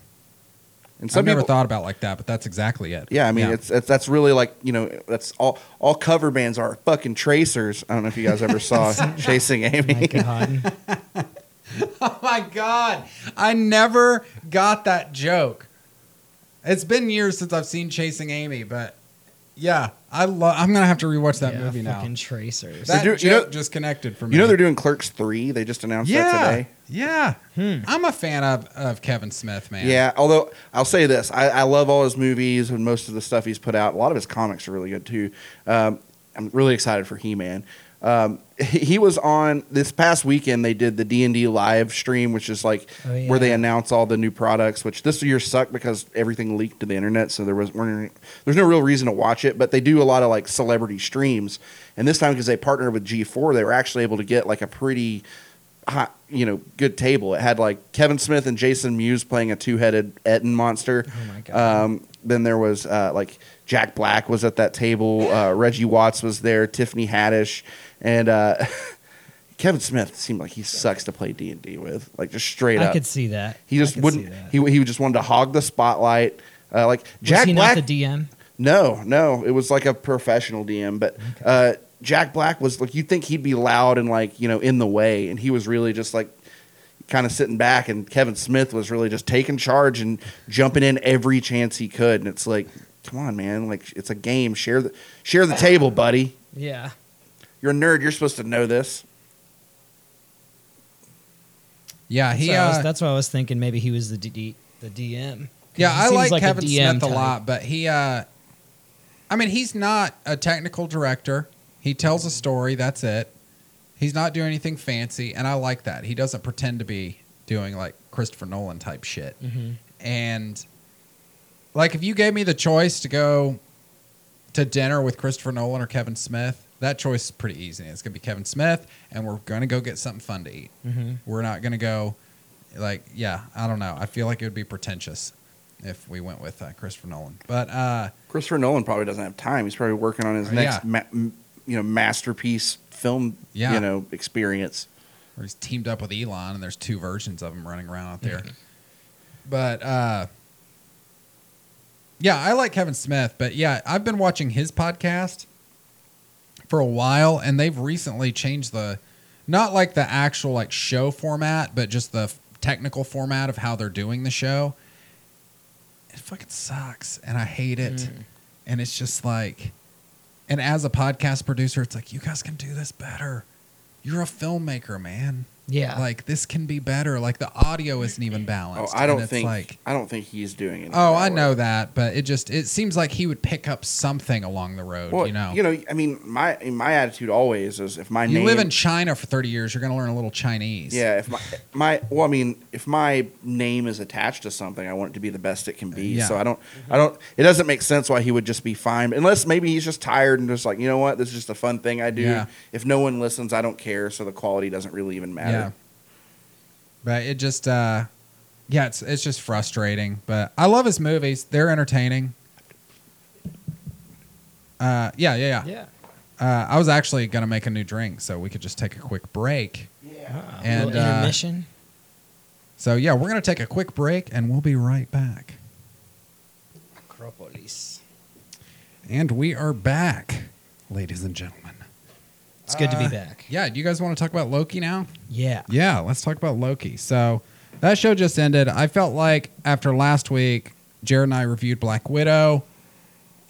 And I've some never people, thought about it like that, but that's exactly it. yeah, I mean it's, it's that's really like you know that's all all cover bands are fucking tracers. I don't know if you guys ever saw Chasing Amy. My God. Oh my god, I never got that joke. It's been years since I've seen Chasing Amy, but yeah, I love. I'm gonna have to rewatch that Yeah, movie now. fucking tracers. That do- joke you know- just connected for me. You know they're doing Clerks three. They just announced yeah, that today. yeah. Hmm. I'm a fan of of Kevin Smith, man. Yeah, although I'll say this, I, I love all his movies and most of the stuff he's put out. A lot of his comics are really good too. Um, I'm really excited for He Man. Um, he, was on this past weekend. They did the D and D live stream, which is like Oh, where they announce all the new products. Which this year sucked because everything leaked to the internet, so there was there's no real reason to watch it. But they do a lot of like celebrity streams, and this time because they partnered with G4, they were actually able to get like a pretty hot, you know, good table. It had like Kevin Smith and Jason Mewes playing a two-headed Ettin monster. Oh my God. Um, then there was uh, like Jack Black was at that table. Uh, Reggie Watts was there. Tiffany Haddish and uh, Kevin Smith seemed like he sucks to play D and D with. Like just straight I up, I could see that. he just wouldn't. He he just wanted to hog the spotlight. Uh, like Jack Was he Black. not the DM? No, no, it was like a professional DM, but uh, Jack Black was like you'd think he'd be loud and like you know in the way, and he was really just like kind of sitting back, and Kevin Smith was really just taking charge and jumping in every chance he could, and it's like, come on, man, like it's a game, share the share the table, buddy. Yeah. You're a nerd, you're supposed to know this. yeah. He. So I was- uh, that's what I was thinking. Maybe he was the D, the DM. 'Cause Yeah, I seems like, Kevin DM Smith a lot, but he uh I mean, he's not a technical director. He tells a story, that's it. He's not doing anything fancy, and I like that. He doesn't pretend to be doing like Christopher Nolan type shit. Mhm. And like if you gave me the choice to go to dinner with Christopher Nolan or Kevin Smith, that choice is pretty easy. It's going to be Kevin Smith and we're going to go get something fun to eat. Mhm. We're not going to go like yeah, I don't know. I feel like it would be pretentious if we went with uh, Christopher Nolan. But uh Christopher Nolan probably doesn't have time. He's probably working on his Oh, next yeah. ma- m- you know masterpiece film Yeah. you know experience. where he's teamed up with Elon and there's two versions of him running around out there. But uh yeah, I like Kevin Smith, but yeah, I've been watching his podcast for a while and they've recently changed the not like the actual like show format, but just the f- technical format of how they're doing the show. It fucking sucks and I hate it. Mm. And it's just like and as a podcast producer, it's like you guys can do this better. You're a filmmaker, man. Yeah. like this can be better. Like the audio isn't even balanced. Oh, balanced. I don't it's think like. I don't think he's doing it. Oh, I know that, but it just it seems like he would pick up something along the road. Well, you know, you know, I mean, my my attitude always is if my you name live in China for thirty years, you're going to learn a little Chinese. Yeah, if my my well, I mean, if my name is attached to something, I want it to be the best it can be. Yeah. So I don't, I don't. It doesn't make sense why he would just be fine, unless maybe he's just tired and just like, you know what, this is just a fun thing I do. Yeah. If no one listens, I don't care. So the quality doesn't really even matter. Yeah. But it just uh yeah, it's it's just frustrating. But I love his movies. They're entertaining. Uh yeah, yeah, yeah. Yeah. Uh, I was actually gonna make a new drink, so we could just take a quick break. Ah, And, little uh, intermission. So yeah, we're gonna take a quick break and we'll be right back. Acropolis. And we are back, ladies and gentlemen. It's good to Uh, be back. Yeah, do you guys want to talk about Loki now? Yeah. Yeah, let's talk about Loki. So that show just ended. I felt like after last week, Jared and I reviewed Black Widow,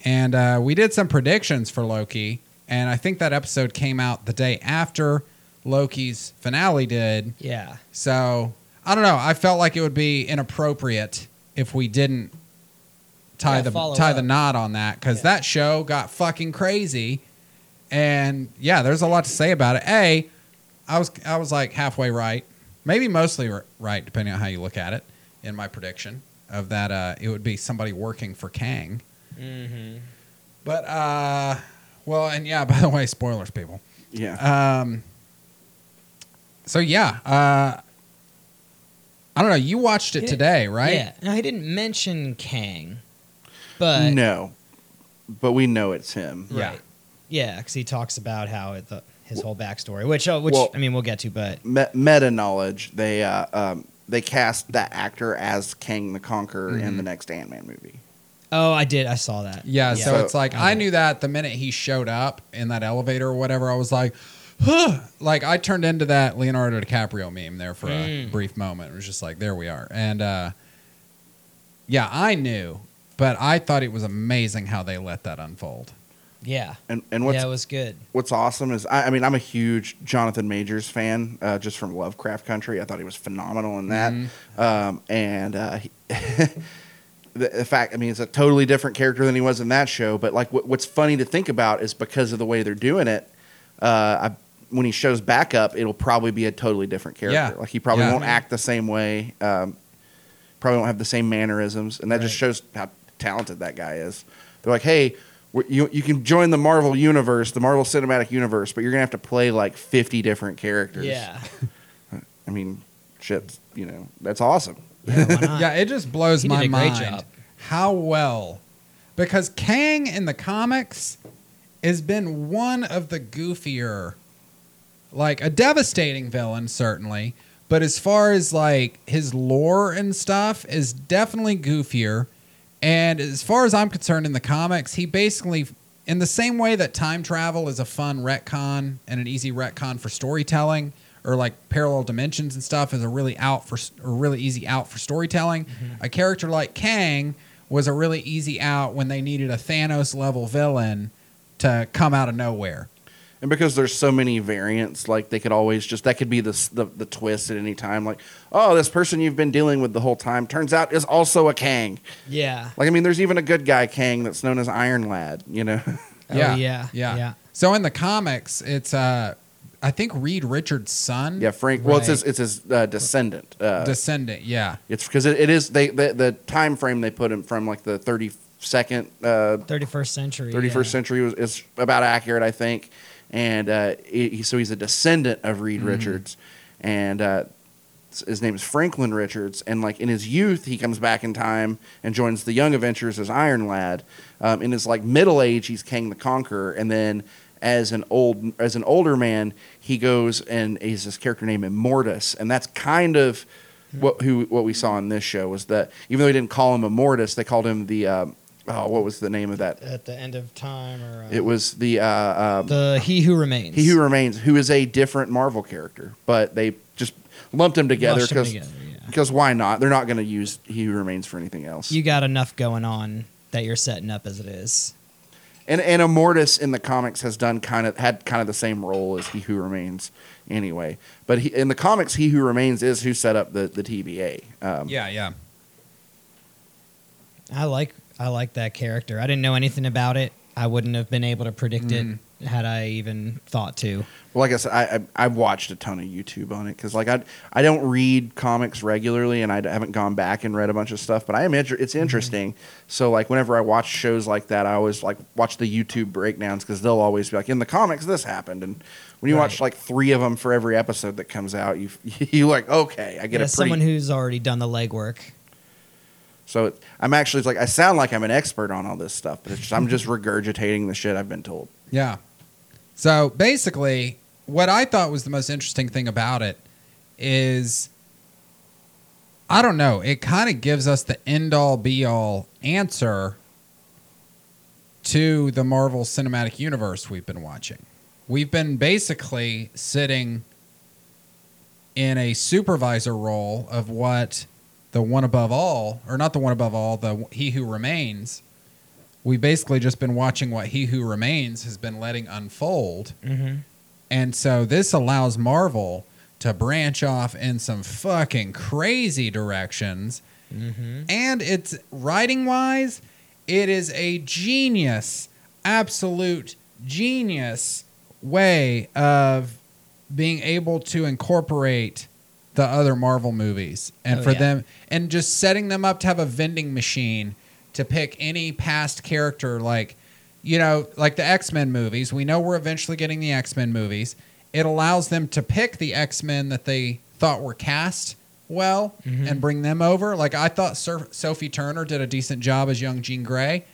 and uh, we did some predictions for Loki. And I think that episode came out the day after Loki's finale did. Yeah. So I don't know. I felt like it would be inappropriate if we didn't tie Yeah, the follow tie up. the knot on that because Yeah. that show got fucking crazy. And yeah, there's a lot to say about it. A, I was I was like halfway right, maybe mostly right, depending on how you look at it. In my prediction of that, uh, it would be somebody working for Kang. Mm-hmm. But uh, well, and yeah, by the way, spoilers, people. Yeah. Um. So yeah, uh, I don't know. You watched it today, right? Yeah. No, he didn't mention Kang, but no, but we know it's him. Yeah. Right. Yeah, because he talks about how it, the, his whole backstory, which uh, which Well- I mean we'll get to, but Me- meta knowledge. They uh, um, they cast that actor as Kang the Conqueror in Mhm. the next Ant Man movie. oh, I did, I saw that. Yeah, so So- it's like I Okay. knew that the minute he showed up in that elevator or whatever, I was like, huh. Like I turned into that Leonardo DiCaprio meme there for a Mm. brief moment. It was just like, there we are. And uh, yeah, I knew, but I thought it was amazing how they let that unfold. Yeah, And and what's yeah, it was good. what's awesome is I, I mean I'm a huge Jonathan Majors fan uh, just from Lovecraft Country. I thought he was phenomenal in that. Um, and uh, he, the, the fact I mean it's a totally different character than he was in that show. But like what, what's funny to think about is because of the way they're doing it. Uh, I, when he shows back up, it'll probably be a totally different character. Yeah. Like he probably Yeah. won't act the same way. Um, probably won't have the same mannerisms, and that just shows how talented that guy is. They're like, hey, you you can join the Marvel universe, the Marvel Cinematic Universe, but you're gonna have to play like 50 different characters. Yeah, I mean, shit, you know, that's awesome. yeah, why not? yeah, it just blows He my did a great mind job. how well because Kang in the comics has been one of the goofier like a devastating villain certainly, but as far as like his lore and stuff is definitely goofier. And as far as I'm concerned in the comics, he basically in the same way that time travel is a fun retcon and an easy retcon for storytelling or like parallel dimensions and stuff is a really out for or really easy out for storytelling. Mm-hmm. A character like Kang was a really easy out when they needed a Thanos level villain to come out of nowhere. And because there's so many variants, like they could always just that could be the, the the twist at any time. Like, oh, this person you've been dealing with the whole time turns out is also a Kang. yeah, Like, I mean, there's even a good guy Kang that's known as Iron Lad. You know, Oh, yeah, yeah, yeah, yeah. So in the comics, it's uh, I think Reed Richards' son, yeah, Frank. Well, it's his it's his uh, descendant. Uh, descendant. Yeah, it's because it, it is they the, the time frame they put him from like the 32nd uh, Thirty first century. 31st yeah. century was is about accurate, I think. And uh, he, he- so he's a descendant of Reed Richards, and uh, his name is Franklin Richards. And like in his youth, he comes back in time and joins the Young Avengers as Iron Lad. Um, in his like middle age, he's Kang the Conqueror, and then as an old as an older man, he goes and he's this character named Immortus, and that's kind of what who what we saw in this show was that even though they didn't call him Immortus, they called him the um, oh what was the name of that at the end of time, or uh, it was the uh, um, the He Who Remains. He Who Remains, who is a different Marvel character, but they just lumped him together Mushed because together, yeah. because why not? They're not going to use He Who Remains for anything else. you got enough going on that you're setting up as it is. And and Immortus in the comics has done kind of had kind of the same role as He Who Remains anyway. But he, in the comics, He Who Remains is who set up the the TVA. Um, Yeah, yeah. I like I like that character. I didn't know anything about it. I wouldn't have been able to predict Mm. it had I even thought to. Well, like I said, I, I I've watched a ton of YouTube on it because like I I don't read comics regularly and I haven't gone back and read a bunch of stuff, but I am inter- it's interesting. So like whenever I watch shows like that, I always like watch the YouTube breakdowns because they'll always be like in the comics this happened, and when you watch like three of them for every episode that comes out, you you like okay, I get As a pretty. someone who's already done the legwork. So it, I'm actually like I sound like I'm an expert on all this stuff, but it's just, I'm just mm-hmm. regurgitating the shit I've been told. Yeah. So basically, what I thought was the most interesting thing about it is I don't know, it kind of gives us the end all be all answer to the Marvel Cinematic Universe we've been watching. We've been basically sitting in a supervisor role of what the one above all, or not the one above all, the he who remains we've basically just been watching what He Who Remains has been letting unfold. Mm-hmm. And so this allows Marvel to branch off in some fucking crazy directions. Mm-hmm. And it's writing wise, it is a genius, absolute genius way of being able to incorporate the other Marvel movies and Oh, for yeah. them and just setting them up to have a vending machine to pick any past character like you know like the X-Men movies we know we're eventually getting the X-Men movies it allows them to pick the X-Men that they thought were cast well Mhm. and bring them over like I thought Sir- Sophie Turner did a decent job as young Jean Grey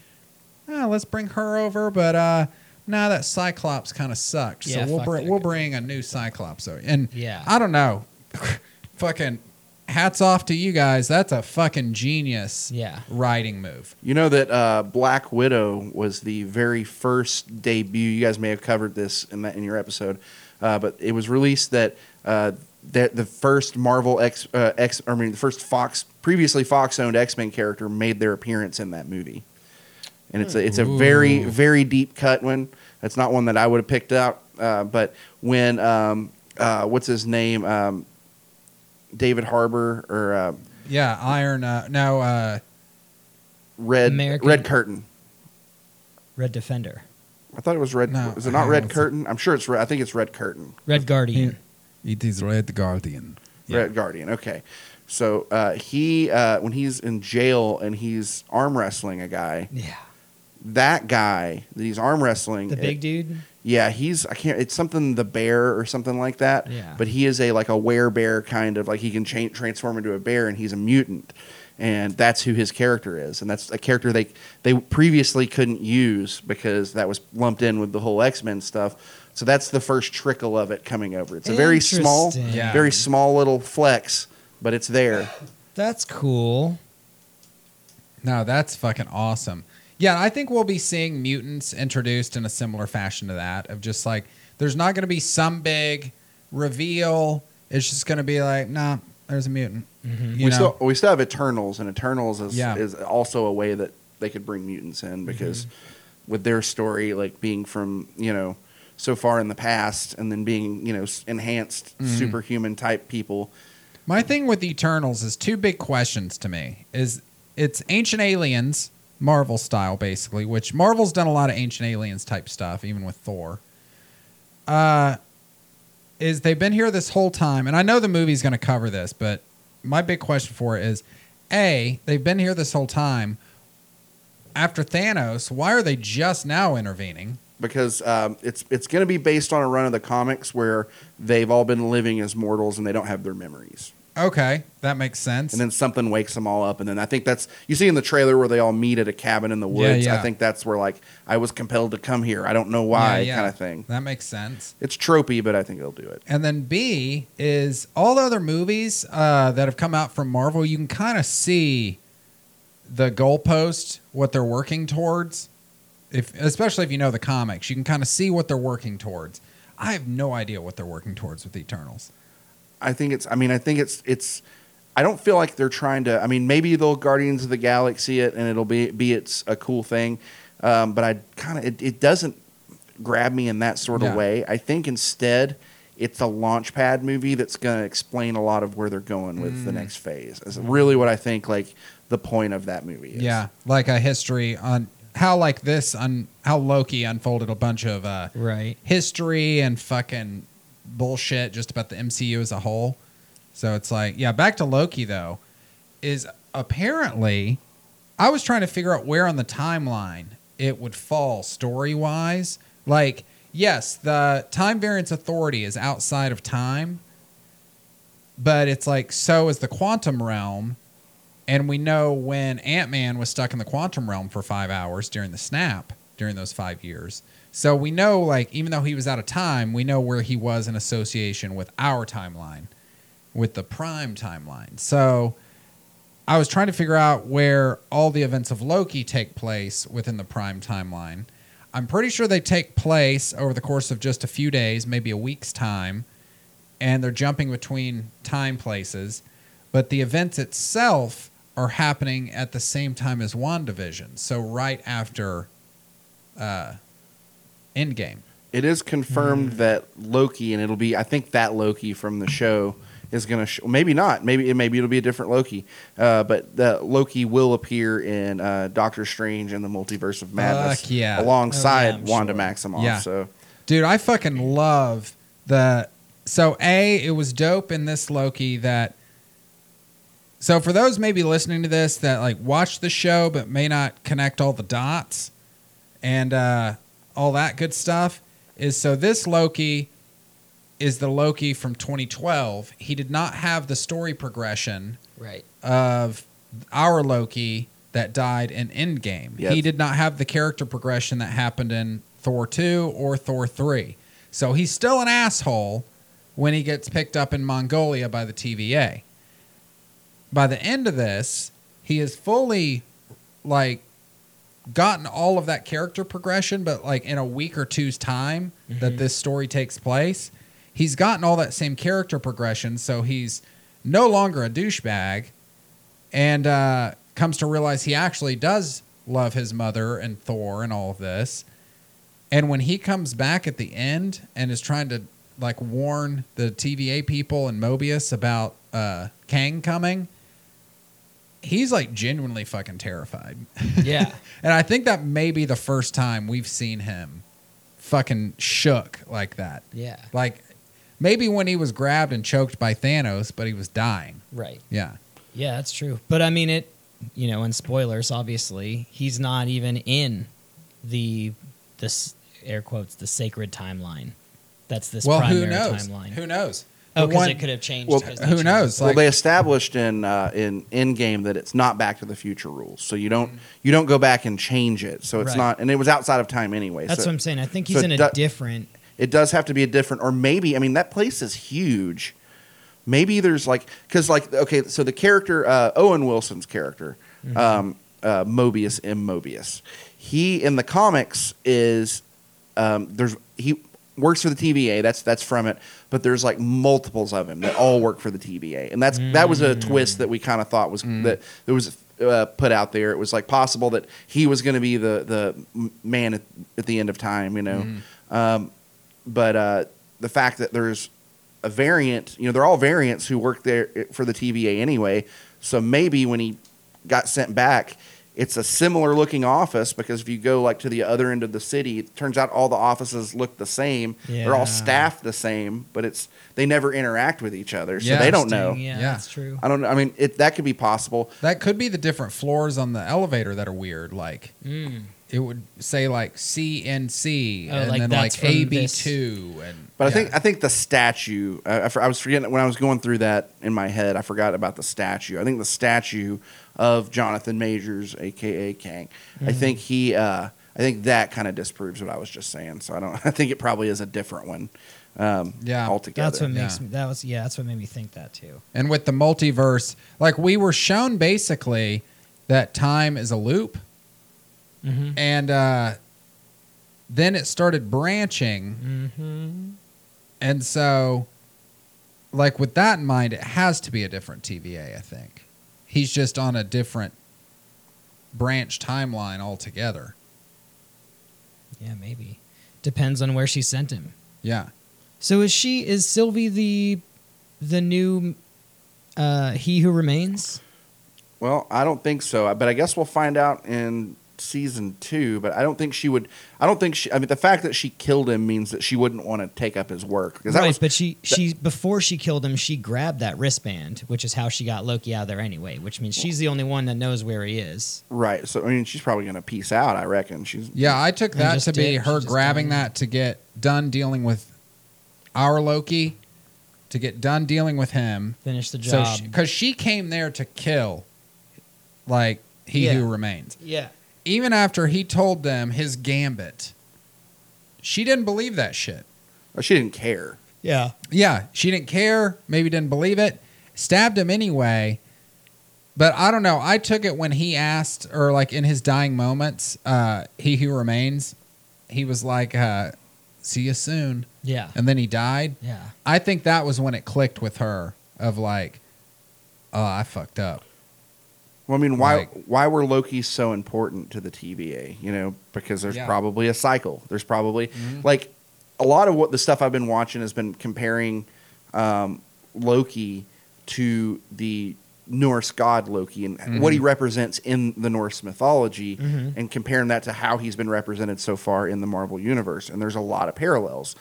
oh, let's bring her over but uh nah that Cyclops kind of sucked Yeah, so we'll bring we'll bring a new Cyclops over. and Yeah. I don't know fucking hats off to you guys. That's a fucking genius Yeah. writing move. You know that uh, Black Widow was the very first debut. You guys may have covered this in that in your episode, uh, but it was released that uh, that the first Marvel X uh, X I mean the first Fox previously Fox owned X Men character made their appearance in that movie, and it's a it's a very Ooh. very deep cut one. That's not one that I would have picked out, uh, but when um, uh, what's his name um, David Harbour or uh, Yeah, Iron. Uh, no, uh, Red American- Red Curtain. Red Defender. I thought it was red. No, is it not I red don't curtain? I'm sure it's red. I think it's red curtain. Red Guardian. it is Red Guardian. Red Guardian. Okay. So uh, he uh, when he's in jail and he's arm wrestling a guy, Yeah. that guy that he's arm wrestling, The big it- dude. Yeah, he's I can't. It's something the bear or something like that. Yeah. But he is a like a were bear kind of like he can cha- transform into a bear and he's a mutant, and that's who his character is, and that's a character they they previously couldn't use because that was lumped in with the whole X Men stuff. So that's the first trickle of it coming over. It's a very small, Yeah. very small little flex, but it's there. That's cool. No, that's fucking awesome. Yeah, I think we'll be seeing mutants introduced in a similar fashion to that. Of just like, there's not going to be some big reveal. It's just going to be like, nah, there's a mutant. Mhm. We know? still we still have Eternals, and Eternals is Yeah. is also a way that they could bring mutants in because Mm-hmm. with their story like being from you know so far in the past and then being you know s- enhanced Mhm. superhuman type people. My thing with Eternals is two big questions to me. Is it's ancient aliens, Marvel style basically, which Marvel's done a lot of ancient aliens type stuff, even with Thor. Uh is they've been here this whole time, and I know the movie's gonna cover this, but my big question for it is A, they've been here this whole time. After Thanos, why are they just now intervening? because um, it's it's going to be based on a run of the comics where they've all been living as mortals and they don't have their memories. Okay, that makes sense. And then something wakes them all up, and then I think that's you see in the trailer where they all meet at a cabin in the Yeah, woods. yeah. I think that's where like I was compelled to come here. I don't know why, Yeah, yeah. kind of thing. That makes sense. It's tropey, but I think it'll do it. And then B is all the other movies uh, that have come out from Marvel. You can kind of see the goalpost, what they're working towards. If especially if you know the comics, you can kind of see what they're working towards. I have no idea what they're working towards with Eternals. I think it's. I mean, I think it's. It's. I don't feel like they're trying to. I mean, maybe they'll Guardians of the Galaxy it, and it'll be be it's a cool thing. Um, but I kind of it, it doesn't grab me in that sort of Yeah. way. I think instead it's a launch pad movie that's going to explain a lot of where they're going with Mm. the next phase. Is really what I think like the point of that movie is. Yeah, like a history on how like this on how Loki unfolded a bunch of uh, Right. history and fucking bullshit just about the MCU as a whole. So it's like, yeah, back to Loki though, is apparently I was trying to figure out where on the timeline it would fall story wise. Like, yes, the time variance authority is outside of time, but it's like so is the quantum realm. And we know when Ant Man was stuck in the quantum realm for five hours during the snap during those five years. So we know, like, even though he was out of time, we know where he was in association with our timeline, with the prime timeline. So I was trying to figure out where all the events of Loki take place within the prime timeline. I'm pretty sure they take place over the course of just a few days, maybe a week's time, and they're jumping between time places. But the events itself are happening at the same time as WandaVision. So right after uh, Endgame. It is confirmed Hmm. that Loki, and it'll be I think that Loki from the show is going to sh- maybe not maybe maybe it'll be a different Loki, uh, but the Loki will appear in uh, Doctor Strange and the Multiverse of Madness Fuck yeah. alongside Oh, yeah, I'm Wanda sure. Maximoff. Yeah. So Dude, I fucking love the. So, A, it was dope in this Loki that. So, for those maybe listening to this that like watch the show but may not connect all the dots and uh, all that good stuff, is so this Loki is the Loki from 2012. He did not have the story progression Right. of our Loki that died in Endgame. Yep. He did not have the character progression that happened in Thor 2 or Thor 3. So he's still an asshole when he gets picked up in Mongolia by the TVA. By the end of this, he is fully like gotten all of that character progression, but like in a week or two's time that this story takes place, he's gotten all that same character progression. So he's no longer a douchebag and uh, comes to realize he actually does love his mother and Thor and all of this. And when he comes back at the end and is trying to like warn the TVA people and Mobius about uh, Kang coming, he's like genuinely fucking terrified. Yeah. And I think that may be the first time we've seen him fucking shook like that. yeah. Like maybe when he was grabbed and choked by Thanos, but he was dying. Right. Yeah. Yeah, that's true. But I mean, it. You know, in spoilers, obviously, he's not even in the this air quotes the sacred timeline. That's this well, primary who knows? timeline. Who knows? Oh, because it could have changed. Well, 'cause they who changed knows? it. well, they established in uh, in Endgame that it's not Back to the Future rules, so you Mm-hmm. don't you don't go back and change it. So it's Right. not, and it was outside of time anyway. That's so what I'm saying. I think so he's in a do- different. it does have to be a different or maybe i mean that place is huge maybe there's like because like okay so the character uh, owen wilson's character um, uh, mobius m mobius he in the comics is um, there's he works for the tva that's that's from it but there's like multiples of him that all work for the tva and that's that was a twist that we kind of thought was that there was uh, put out there. It was like possible that he was going to be the the man at, at the end of time you know? Um, but uh, the fact that there's a variant, you know, they're all variants who work there eh, for the TVA anyway. So maybe when he got sent back, it's a similar looking office because if you go like to the other end of the city, it turns out all the offices look the same. They're all staffed the same, but it's they never interact with each other, so Yeah. they don't know. Yeah, Yeah. that's true. I don't. know. I mean, it that could be possible. That could be the different floors on the elevator that are weird. Like Mm. It would say like CNC Oh, and like then like AB2 and. But I think I think the statue. I, I, I was forgetting when I was going through that in my head. I forgot about the statue. I think the statue of Jonathan Majors, aka Kang. I Mm-hmm. think he. Uh, I think that kind of disproves what I was just saying. So I don't. I think it probably is a different one. Um, Yeah. altogether. That's what makes Yeah. me. That was yeah. That's what made me think that too. and with the multiverse, like we were shown basically that time is a loop, Mm-hmm. and uh, then it started branching, Mm-hmm. and so like with that in mind, it has to be a different TVA. I think he's just on a different branch timeline altogether. Yeah, maybe. Depends on where she sent him. Yeah. So is she is Sylvie the the new uh he who remains? Well, I don't think so, but I guess we'll find out in season two. But I don't think she would. I don't think she. I mean, the fact that she killed him means that she wouldn't want to take up his work. that Right, was- but she she before she killed him, she grabbed that wristband, which is how she got Loki out of there anyway. Which means she's the only one that knows where he is. right. So I mean, she's probably going to peace out. I reckon she's. Yeah, I took that just to be did- her grabbing that to get done dealing with our Loki, to get done dealing with him. Finish the job. because she, came there to kill, like he Yeah. who remains. yeah. Even after he told them his gambit, she didn't believe that shit. Oh, she didn't care. Yeah. Yeah, she didn't care. Maybe didn't believe it. Stabbed him anyway. But I don't know. I took it when he asked, or like in his dying moments, uh, he who remains, he was like, uh, "See you soon," Yeah. and then he died. Yeah. I think that was when it clicked with her of like, "Oh, I fucked up." Well, I mean, why Like- why were Loki so important to the TVA? You know, because there's Yeah. probably a cycle. There's probably Mhm. like a lot of what the stuff I've been watching has been comparing um, Loki to the Norse god Loki and Mm-hmm. what he represents in the Norse mythology, Mhm. and comparing that to how he's been represented so far in the Marvel universe. And there's a lot of parallels.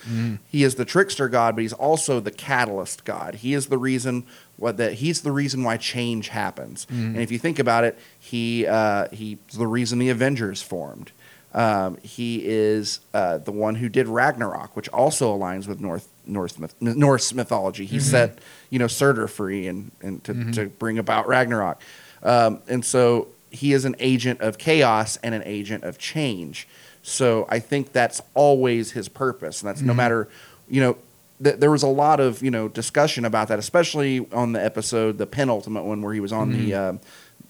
He is the trickster god, but he's also the catalyst god. He is the reason what that he's the reason why change happens. And if you think about it, he uh, he's the reason the Avengers formed. Um, he is uh, the one who did Ragnarok, which also aligns with North Norse myth, Norse mythology. He set you know Surtur free and and to, to bring about Ragnarok, um, and so he is an agent of chaos and an agent of change. So I think that's always his purpose, and that's no matter you know. Th- there was a lot of you know discussion about that, especially on the episode, the penultimate one, where he was on the um,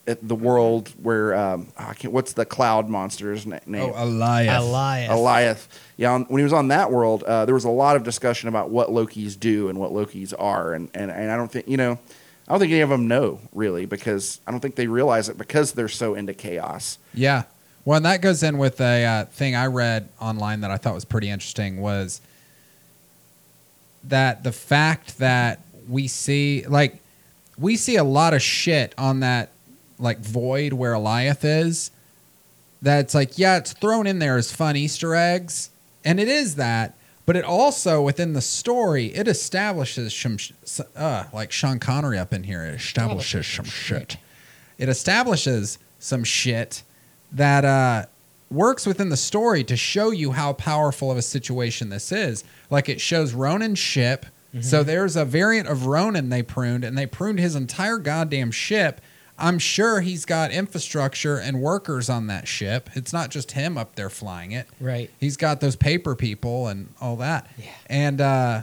at the world where um, I can't. What's the cloud monster's na- name? Oh, Elias. Elias. Alioth. Yeah, on, when he was on that world, uh, there was a lot of discussion about what Lokis do and what Lokis are, and, and and I don't think you know, I don't think any of them know really because I don't think they realize it because they're so into chaos. Yeah. Well, and that goes in with a uh, thing I read online that I thought was pretty interesting was that the fact that we see like we see a lot of shit on that like void where Alioth is that's like yeah it's thrown in there as fun easter eggs and it is that but it also within the story it establishes some uh like Sean Connery up in here it establishes some shit it establishes some shit that uh, works within the story to show you how powerful of a situation this is. Like it shows Ronan's ship. So there's a variant of Ronan they pruned, and they pruned his entire goddamn ship. I'm sure he's got infrastructure and workers on that ship. It's not just him up there flying it. Right. He's got those paper people and all that. Yeah. And uh,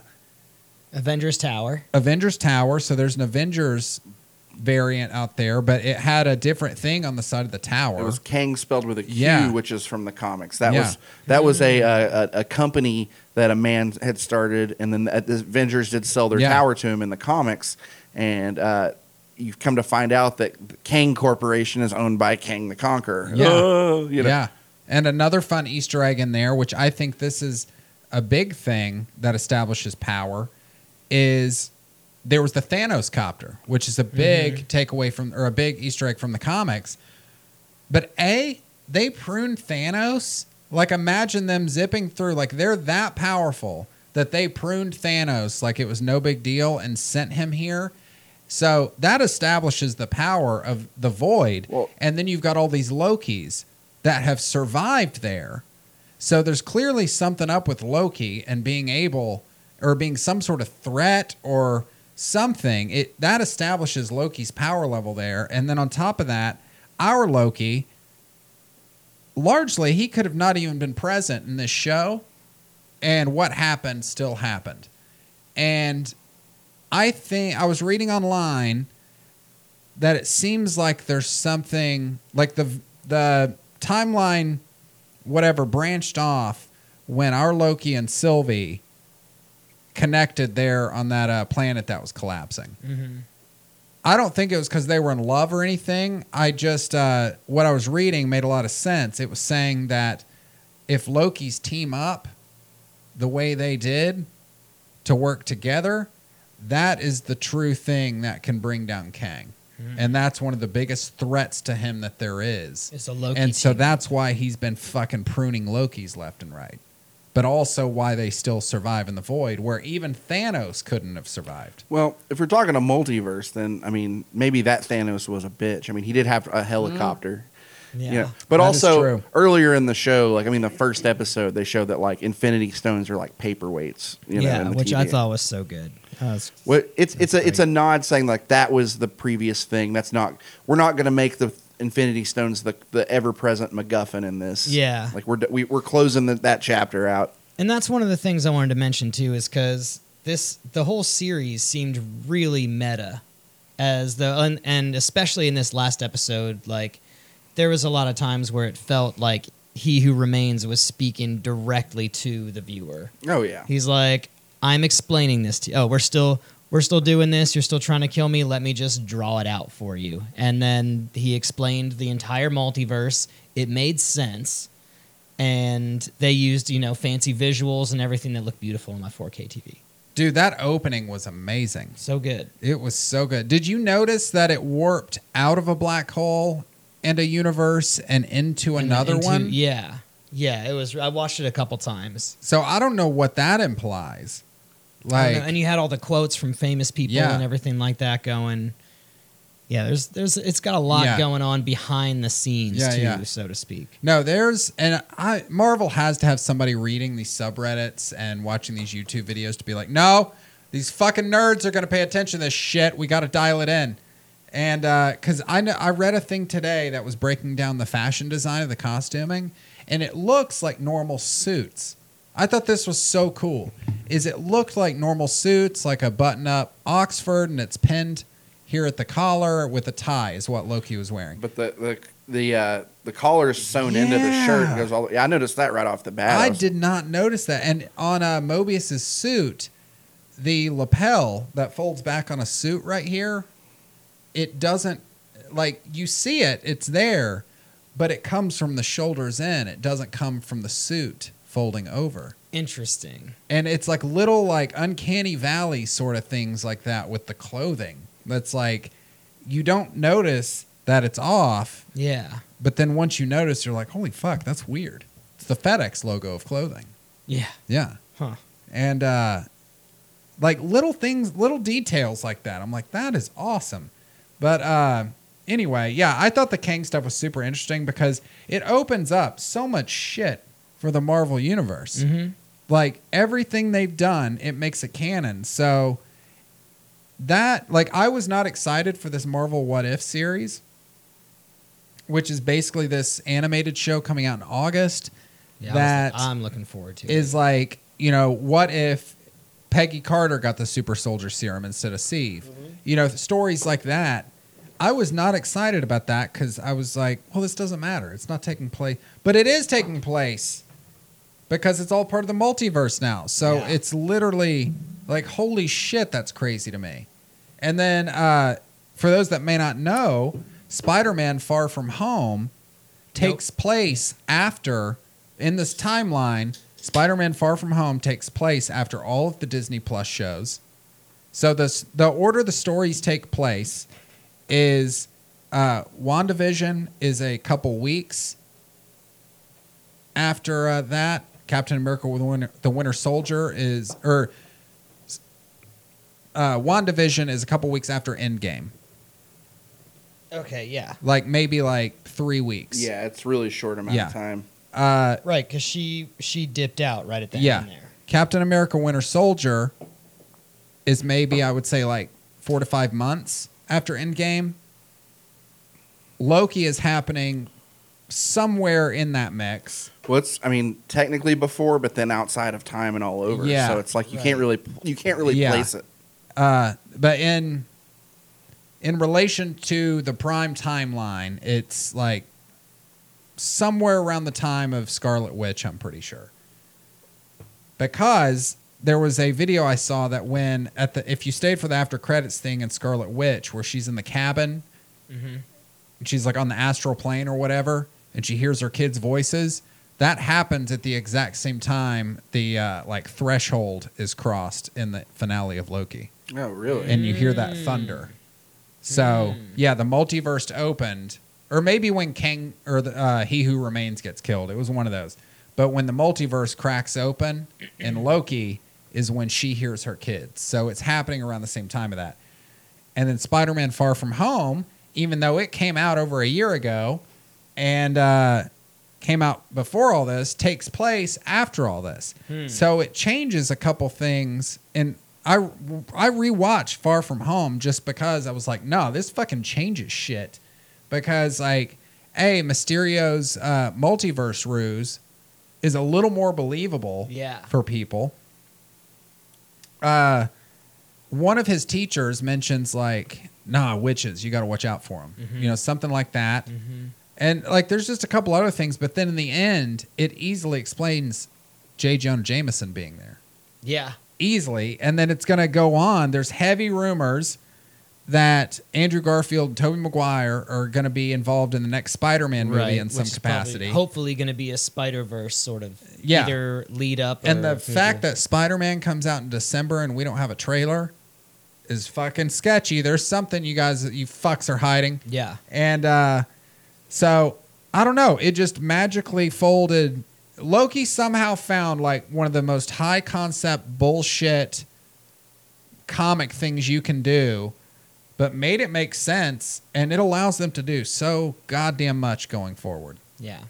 Avengers Tower. Avengers Tower. So there's an Avengers variant out there, but it had a different thing on the side of the tower. It was Kang spelled with a Q, Yeah. which is from the comics. That Yeah. was that was a, a a company that a man had started, and then the the Avengers did sell their Yeah. tower to him in the comics, and. Uh, You've come to find out that Kang Corporation is owned by Kang the Conqueror. Yeah. Oh, you know. Yeah. And another fun Easter egg in there, which I think this is a big thing that establishes power, is there was the Thanos copter, which is a mm-hmm. big takeaway from or a big Easter egg from the comics. But A, they pruned Thanos. Like imagine them zipping through, like they're that powerful that they pruned Thanos like it was no big deal and sent him here. So that establishes the power of the void. Well- and then you've got all these Lokis that have survived there. So there's clearly something up with Loki and being able or being some sort of threat or something. It that establishes Loki's power level there. And then on top of that, our Loki largely he could have not even been present in this show and what happened still happened. And I think I was reading online that it seems like there's something like the the timeline whatever branched off when our Loki and Sylvie connected there on that uh, planet that was collapsing. Mm-hmm. I don't think it was because they were in love or anything. I just uh, what I was reading made a lot of sense. It was saying that if Loki's team up the way they did to work together, that is the true thing that can bring down Kang. Mm-hmm. And that's one of the biggest threats to him that there is. It's a Loki. and so team. that's why he's been fucking pruning Loki's left and right. But also why they still survive in the void, where even Thanos couldn't have survived. Well, if we're talking a multiverse, then I mean, maybe that Thanos was a bitch. I mean, he did have a helicopter. Mm-hmm. yeah. You know, but That is also earlier in the show, like I mean, the first episode, they showed that like Infinity Stones are like paperweights. You know, yeah, in the which I thought was so good. Uh, well, it's it's That's a it's a nod saying like that was the previous thing. That's not we're not going to make the Infinity Stones the the ever present MacGuffin in this. Yeah. like we're we, we're closing the, that chapter out. and that's one of the things I wanted to mention too, is because this the whole series seemed really meta, as the and, and especially in this last episode, like there was a lot of times where it felt like he who remains was speaking directly to the viewer. Oh yeah, He's like, I'm explaining this to you. Oh, we're still we're still doing this. You're still trying to kill me. Let me just draw it out for you. And then he explained the entire multiverse. It made sense. And they used, you know, fancy visuals and everything that looked beautiful on my 4K TV. Dude, that opening was amazing. So good. It was so good. Did you notice that it warped out of a black hole and a universe and into And another into- one? Yeah. Yeah, it was I watched it a couple times. So I don't know what that implies. I don't know, Like, and you had all the quotes from famous people Yeah. and everything like that going. Yeah, there's there's it's got a lot Yeah. going on behind the scenes Yeah, too, yeah. so to speak. no, there's and I Marvel has to have somebody reading these subreddits and watching these YouTube videos to be like, no, these fucking nerds are gonna pay attention to this shit. We got to dial it in. And uh, because I know I read a thing today that was breaking down the fashion design of the costuming, and it looks like normal suits. I thought this was so cool. Is it looked like normal suits, like a button-up Oxford, and it's pinned here at the collar with a tie, is what Loki was wearing. but the the the uh, the collar is sewn into the shirt. Yeah. Goes all. Yeah, I noticed that right off the bat. I was- did not notice that. And on uh, Mobius's suit, the lapel that folds back on a suit right here, it doesn't like you see it, it's there, but it comes from the shoulders in. It doesn't come from the suit folding over. Interesting. And it's like little like uncanny valley sort of things like that with the clothing. That's like you don't notice that it's off, Yeah. but then once you notice you're like, "Holy fuck, that's weird." It's the FedEx logo of clothing. Yeah. Yeah. Huh. And uh like little things, little details like that. I'm like, that is awesome. But uh anyway, yeah, I thought the Kang stuff was super interesting because it opens up so much shit for the Marvel universe. Mm-hmm. Like everything they've done, it makes a canon. So that like I was not excited for this Marvel What If series, which is basically this animated show coming out in August Yeah, that was, I'm looking forward to is like, you know, what if Peggy Carter got the super soldier serum instead of Steve? You know, stories like that. I was not excited about that because I was like, well, this doesn't matter. It's not taking place. But it is taking place because it's all part of the multiverse now. So Yeah. it's literally like, holy shit, that's crazy to me. And then uh, for those that may not know, Spider Man Far From Home takes place after, in this timeline, Spider Man Far From Home takes place after all of the Disney Plus shows. So the, the order the stories take place is uh, WandaVision is a couple weeks. After uh, that, Captain America with the Winter, the Winter Soldier is, or uh, WandaVision is a couple weeks after Endgame. Okay, yeah. Like maybe like three weeks. Yeah, it's really short amount Yeah. of time. Uh, Right, because she she dipped out right at the Yeah. end there. Captain America Winter Soldier is maybe I would say like four to five months after Endgame. Loki is happening somewhere in that mix. Well, it's I mean technically before, but then outside of time and all over. Yeah. So it's like you Right. can't really you can't really Yeah. place it. Uh, but in in relation to the prime timeline, it's like somewhere around the time of Scarlet Witch, I'm pretty sure. Because there was a video I saw that when at the if you stayed for the after credits thing in Scarlet Witch where she's in the cabin, Mm-hmm. and she's like on the astral plane or whatever, and she hears her kids' voices. That happens at the exact same time the uh, like threshold is crossed in the finale of Loki, Oh, really? and you hear that thunder. So yeah, the multiverse opened, or maybe when King or the, uh, He Who Remains gets killed. It was one of those. But when the multiverse cracks open and Loki is when she hears her kids. So it's happening around the same time of that. And then Spider Man Far From Home, even though it came out over a year ago and uh, came out before all this, takes place after all this. So it changes a couple things. And I, I rewatched Far From Home just because I was like, no, this fucking changes shit. Because, like, A, Mysterio's uh, multiverse ruse is a little more believable Yeah. for people. Uh, one of his teachers mentions like, "Nah, witches. You got to watch out for them." You know, something like that. And like, there's just a couple other things, but then in the end, it easily explains J. Jonah Jameson being there Yeah. easily, and then it's going to go on. There's heavy rumors that Andrew Garfield and Tobey Maguire are going to be involved in the next Spider-Man movie in some capacity. hopefully going to be a Spider Verse sort of Yeah. either lead up. And the fact that Spider Man comes out in December and we don't have a trailer is fucking sketchy. There's something you guys, you fucks, are hiding. yeah, And uh, so I don't know. It just magically folded. Loki somehow found like one of the most high concept bullshit comic things you can do, but made it make sense. And it allows them to do so goddamn much going forward. yeah,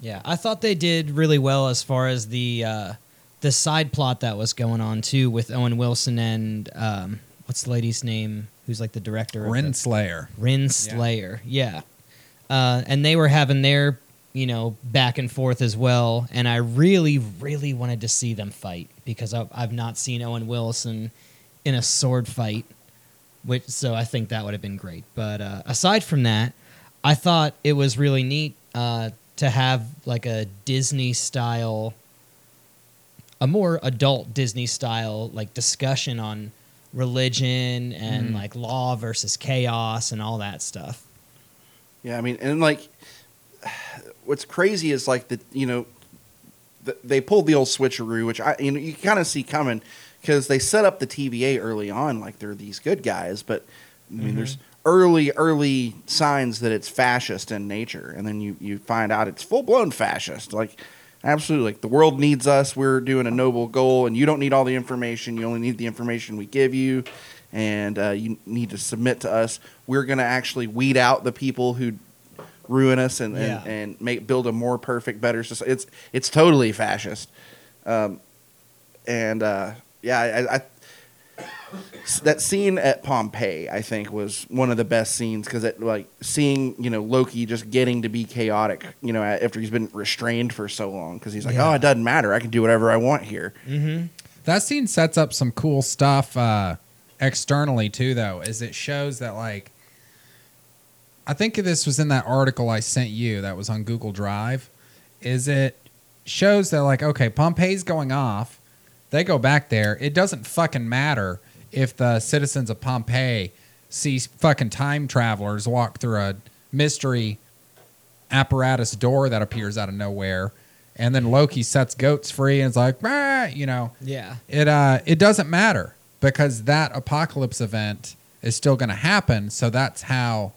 yeah. I thought they did really well as far as the uh, the side plot that was going on too with Owen Wilson and um, what's the lady's name who's like the director Renslayer. Rin Slayer. Yeah. Uh, and they were having their, you know, back and forth as well. And I really, really wanted to see them fight because I've, I've not seen Owen Wilson in a sword fight, which so I think that would have been great. But uh, aside from that, I thought it was really neat uh, to have like a Disney style, a more adult Disney style like discussion on religion and Mhm. like law versus chaos and all that stuff. Yeah, I mean, and like, what's crazy is like the you know, th they pulled the old switcheroo, which I you know you kind of see coming because they set up the TVA early on like they're these good guys, but I mean, there's mm-hmm. early early signs that it's fascist in nature, and then you you find out it's full blown fascist, like. Absolutely, like the world needs us. We're doing a noble goal, and you don't need all the information. You only need the information we give you, and uh, you need to submit to us. We're going to actually weed out the people who ruin us and, Yeah. and, and make build a more perfect, better society. It's it's totally fascist, um, and uh, yeah, I, I, that scene at Pompeii, I think, was one of the best scenes because it like seeing you know Loki just getting to be chaotic, you know, after he's been restrained for so long because he's like, Yeah. oh, it doesn't matter, I can do whatever I want here. Mm-hmm. That scene sets up some cool stuff uh, externally too, though, is it shows that like I think this was in that article I sent you that was on Google Drive. Is it shows that like okay, Pompeii's going off, they go back there. It doesn't fucking matter if the citizens of Pompeii see fucking time travelers walk through a mystery apparatus door that appears out of nowhere. And then Loki sets goats free and is like, "Ah," you know, Yeah. it uh it doesn't matter because that apocalypse event is still going to happen. So that's how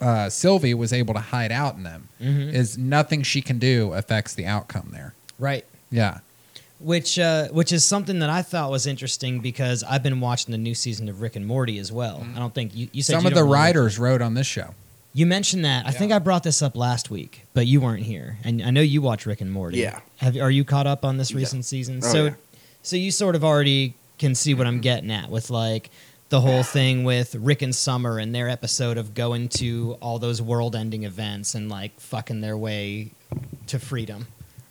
uh, Sylvie was able to hide out in them. Mhm. Is nothing she can do affects the outcome there. Right. Yeah, Which uh, which is something that I thought was interesting because I've been watching the new season of Rick and Morty as well. I don't think you, you said some you of the don't writers wrote on this show. You mentioned that. I think I brought this up last week, but you weren't here, and I know you watch Rick and Morty. Yeah. Have are you caught up on this Yeah. recent season? Oh, so, yeah. so you sort of already can see what I'm getting at with like the whole thing with Rick and Summer and their episode of going to all those world-ending events and like fucking their way to freedom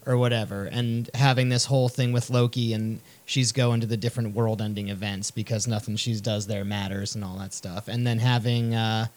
or whatever, and having this whole thing with Loki and she's going to the different world-ending events because nothing she does there matters and all that stuff, and then having. Uh,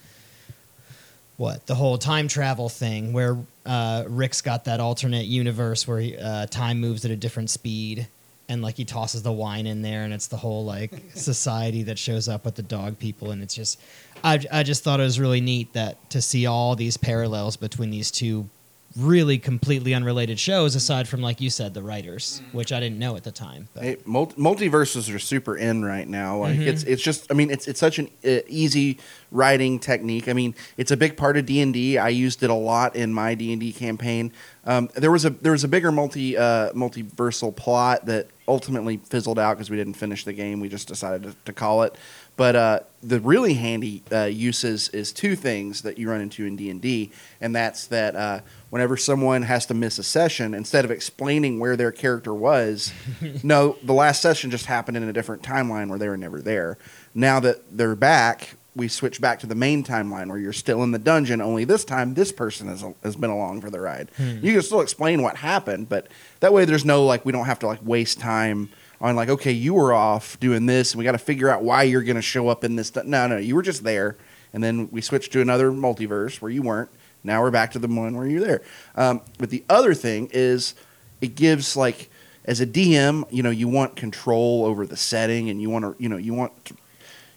what the whole time travel thing where uh, Rick's got that alternate universe where he, uh, time moves at a different speed, and like he tosses the wine in there, and it's the whole like society that shows up with the dog people, and it's just, I I just thought it was really neat that to see all these parallels between these two really completely unrelated shows aside from like you said the writers which i didn't know at the time but Hey, multi- multiverses are super in right now. Like Mhm. it's it's just I mean it's it's such an uh, easy writing technique. I mean it's a big part of D and D. I used it a lot in my D and D campaign. Um, there was a there was a bigger multi uh, multiversal plot that ultimately fizzled out because we didn't finish the game. We just decided to, to call it. But uh, the really handy uh, uses is two things that you run into in D and D, and that's that uh, whenever someone has to miss a session, instead of explaining where their character was, no, the last session just happened in a different timeline where they were never there. Now that they're back, we switch back to the main timeline where you're still in the dungeon. Only this time, this person has has been along for the ride. You can still explain what happened, but that way, there's no like we don't have to like waste time on like okay, you were off doing this, and we got to figure out why you're going to show up in this. No, no, you were just there, and then we switched to another multiverse where you weren't. Now we're back to the one where you're there. Um, but the other thing is, it gives like as a DM, you know, you want control over the setting, and you want to, you know, you want to,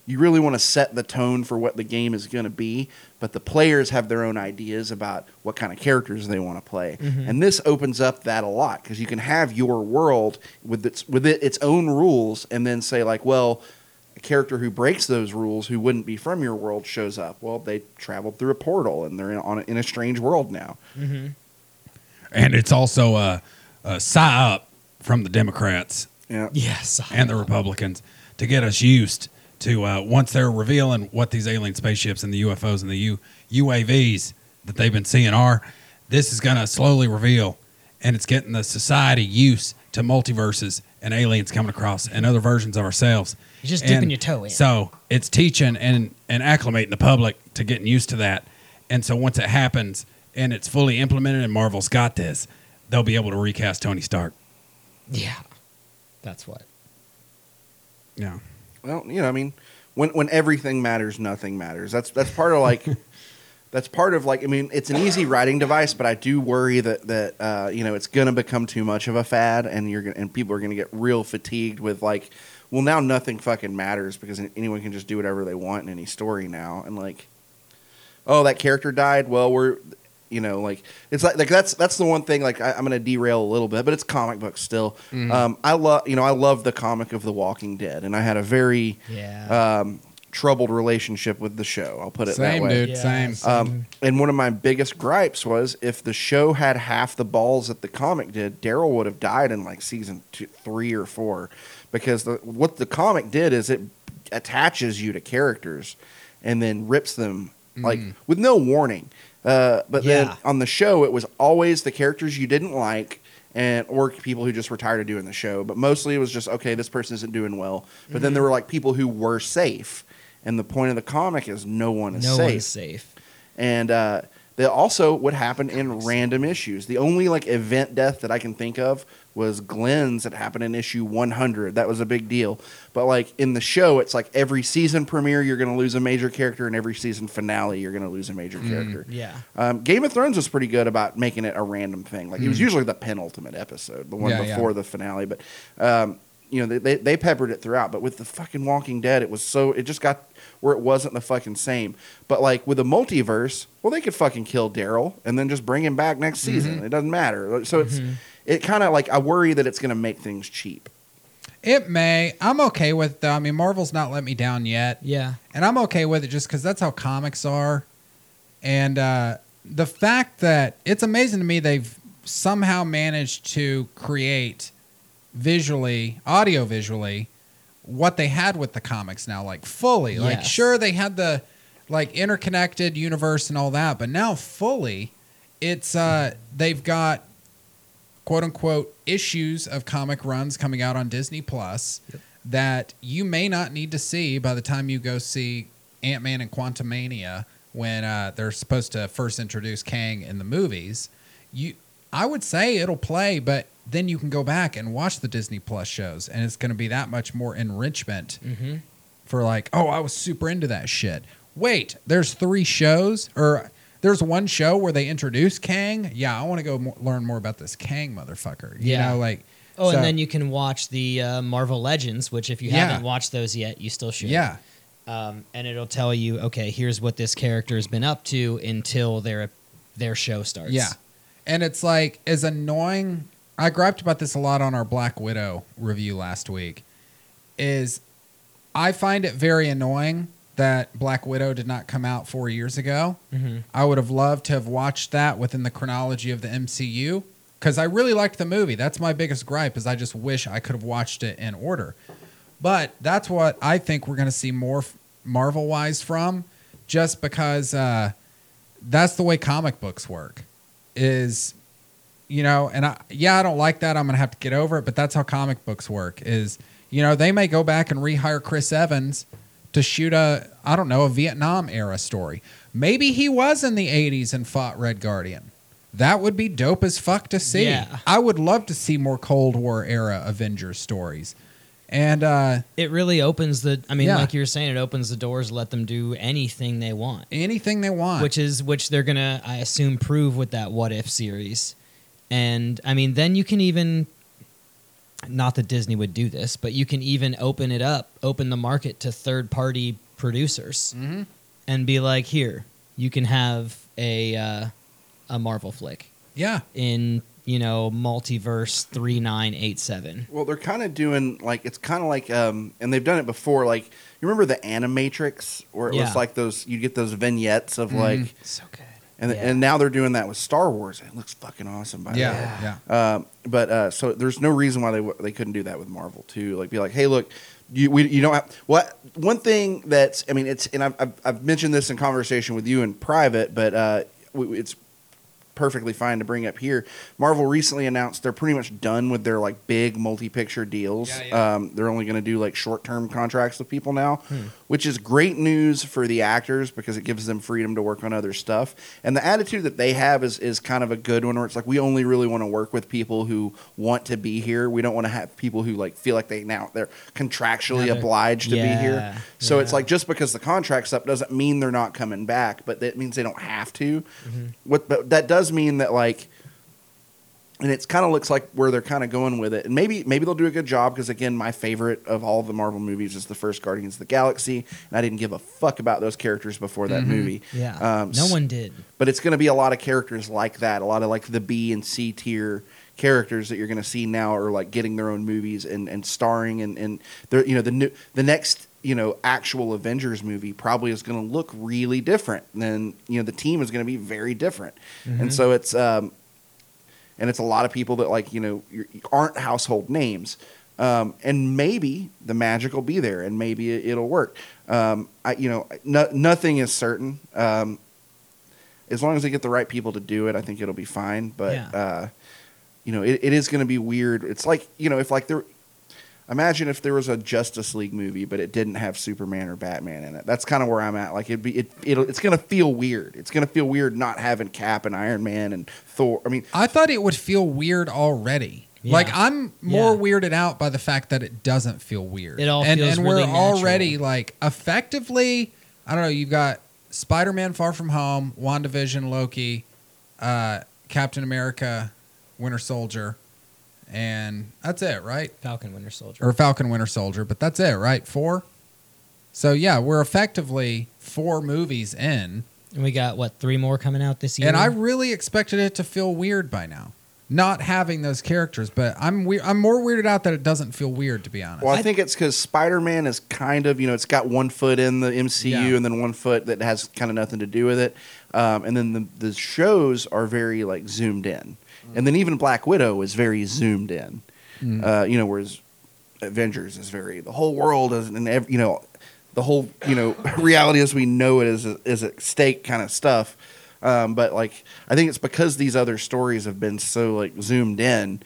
you really want to set the tone for what the game is going to be. But the players have their own ideas about what kind of characters they want to play, mm-hmm. and this opens up that a lot because you can have your world with its with it, its own rules, and then say like, well. A character who breaks those rules, who wouldn't be from your world, shows up. Well, they traveled through a portal and they're in, on a, in a strange world now. Mm-hmm. And it's also uh, uh, a, a up from the Democrats Yeah, yes and the Republicans to get us used to uh, once they're revealing what these alien spaceships and the UFOs and the U, UAVs that they've been seeing are. This is going to slowly reveal, and it's getting the society used to multiverses and aliens coming across and other versions of ourselves. You're just dipping And your toe in. So it's teaching and and acclimating the public to getting used to that. And so once it happens and it's fully implemented and Marvel's got this, they'll be able to recast Tony Stark. yeah that's what Yeah. Well, you know, I mean, when when everything matters, nothing matters. That's that's part of like that's part of like I mean, it's an easy writing device, but I do worry that that uh, you know it's going to become too much of a fad, and you're gonna, and people are going to get real fatigued with like, well, now nothing fucking matters because anyone can just do whatever they want in any story now, and like, oh, that character died. Well, we're you know like it's like like that's that's the one thing like I, I'm going to derail a little bit, but it's comic books still. Um, I love you know I love the comic of The Walking Dead, and I had a very yeah um, troubled relationship with the show. I'll put it Same, that way. dude. Yeah, same. same. Um, and one of my biggest gripes was if the show had half the balls that the comic did, Daryl would have died in like season two, three or four, because the, what the comic did is it attaches you to characters and then rips them like with no warning. Uh, but then on the show, it was always the characters you didn't like. And or people who just were tired of doing the show, but mostly it was just okay. This person isn't doing well. But then there were like people who were safe, and the point of the comic is no one is safe. no safe one's safe and uh, that also would happen in random issues. The only like event death that I can think of was Glenn's that happened in issue 100. That was a big deal. But like in the show, it's like every season premiere you're going to lose a major character, and every season finale you're going to lose a major character. yeah Um, Game of Thrones was pretty good about making it a random thing. Like it was usually the penultimate episode, the one Yeah, yeah. before the finale. But um, you know, they, they they peppered it throughout. But with the fucking Walking Dead, it was so it just got where it wasn't the fucking same. But like with the multiverse, well, they could fucking kill Daryl and then just bring him back next season. It doesn't matter. So it's it kind of like I worry that it's going to make things cheap. It may. I'm okay with. though. I mean, Marvel's not let me down yet. yeah and I'm okay with it just because that's how comics are. And uh, the fact that it's amazing to me they've somehow managed to create visually, audio visually, what they had with the comics now, like fully. Like, sure, they had the like interconnected universe and all that, but now fully, it's uh, they've got quote unquote issues of comic runs coming out on Disney Plus that you may not need to see by the time you go see Ant Man and Quantumania when uh, they're supposed to first introduce Kang in the movies. You, I would say it'll play, but then you can go back and watch the Disney Plus shows, and it's going to be that much more enrichment mm-hmm. for like, oh, I was super into that shit. Wait, there's three shows, or there's one show where they introduce Kang. Yeah, I want to go mo- learn more about this Kang motherfucker. You Yeah. know, like Oh, So- and then you can watch the uh, Marvel Legends, which if you Yeah. haven't watched those yet, you still should. yeah, Um, and it'll tell you, okay, here's what this character has been up to until their their show starts. Yeah. And it's like as annoying I griped about this a lot on our Black Widow review last week. Is I find it very annoying that Black Widow did not come out four years ago. hmm I would have loved to have watched that within the chronology of the MCU because I really liked the movie. That's my biggest gripe is I just wish I could have watched it in order. But that's what I think we're going to see more Marvel wise from, just because uh, that's the way comic books work. Is you know, and I yeah, I don't like that. I'm going to have to get over it. But that's how comic books work. Is you know they may go back and rehire Chris Evans to shoot a I don't know a Vietnam era story. Maybe he was in the 80s and fought Red Guardian. That would be dope as fuck to see. Yeah. I would love to see more Cold War era Avengers stories. And uh, It really opens the. I mean, Yeah. like you were saying, it opens the doors, let them do anything they want, anything they want. which is which they're gonna, I assume, prove with that What If series. And I mean, then you can even. Not that Disney would do this, but you can even open it up, open the market to third party producers. Mhm. and be like, here, you can have a uh, a Marvel flick Yeah. in you know multiverse three nine eight seven. Well, they're kind of doing like it's kind of like, um, and they've done it before. Like you remember the Animatrix, where it Yeah. was like those you get those vignettes of Mhm. like, So good. And Yeah. and now they're doing that with Star Wars. It looks fucking awesome. By the way. Yeah. Yeah. Um, but uh, so there's no reason why they w- they couldn't do that with Marvel too. Like be like, hey, look, you we, you don't have what one thing that's I mean it's and I've, I've I've mentioned this in conversation with you in private, but uh, w- it's perfectly fine to bring up here. Marvel recently announced they're pretty much done with their like big multi-picture deals. Yeah, yeah. Um, they're only going to do like short-term contracts with people now, Hmm. Which is great news for the actors because it gives them freedom to work on other stuff. And the attitude that they have is is kind of a good one, where it's like we only really want to work with people who want to be here. We don't want to have people who like feel like they now they're contractually obliged to be here. Yeah, So it's like just because the contract's up doesn't mean they're not coming back, but that means they don't have to. Mm-hmm. What but that does mean that like and it kind of looks like where they're kind of going with it. And maybe maybe they'll do a good job because again, my favorite of all the Marvel movies is the first Guardians of the Galaxy, and I didn't give a fuck about those characters before that movie. Mm-hmm. Yeah, Um, no one did. But it's going to be a lot of characters like that, a lot of like the B and C tier characters that you're going to see now are like getting their own movies and, and starring and and they're you know the new the next you know actual Avengers movie probably is going to look really different than you know the team is going to be very different and so it's um and it's a lot of people that like you know aren't household names. Um, and maybe the magic will be there and maybe it, it'll work. Um, I, you know no, nothing is certain. Um, as long as they get the right people to do it i think it'll be fine. But Yeah. uh, you know it, it is going to be weird. It's like you know if like there imagine if there was a justice league movie but it didn't have superman or batman in it that's kind of where i'm at like it'd be it, it'll, it's going to feel weird it's going to feel weird not having cap and iron man and thor i mean I thought it would feel weird already. Yeah. Like I'm more Yeah. weirded out by the fact that it doesn't feel weird. It all and, feels and really we're natural. already like effectively. I don't know. You've got Spider-Man: Far From Home, WandaVision, Loki, uh, Captain America, Winter Soldier, and that's it, right? Falcon Winter Soldier. Or Falcon: Winter Soldier, but that's it, right? Four. So yeah, we're effectively four movies in, and we got what three more coming out this year. and I really expected it to feel weird by now, not having those characters. But I'm we- I'm more weirded out that it doesn't feel weird, to be honest. Well, I, think it's because Spider Man is kind of, you know, it's got one foot in the MCU Yeah. and then one foot that has kind of nothing to do with it. Um, and then the, the shows are very, like, zoomed in. And then even Black Widow is very zoomed in. Mm. Uh, you know, whereas Avengers is very, the whole world is, and, ev- you know, the whole, you know, reality as we know it is, is at stake kind of stuff. Um, but, like, I think it's because these other stories have been so, like, zoomed in,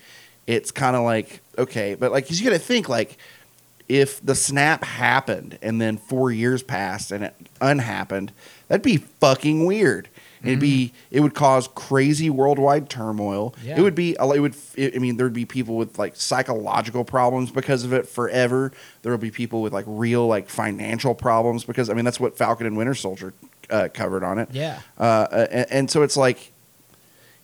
it's kind of like, okay. But, like, 'cause you got to think, like, if the snap happened and then four years passed and it unhappened, that'd be fucking weird. It'd be it would cause crazy worldwide turmoil. Yeah. It would be it would I mean there'd be people with like psychological problems because of it forever. There will be people with like real like financial problems because I mean that's what Falcon and Winter Soldier uh, covered on it. yeah. Uh, and, and so it's like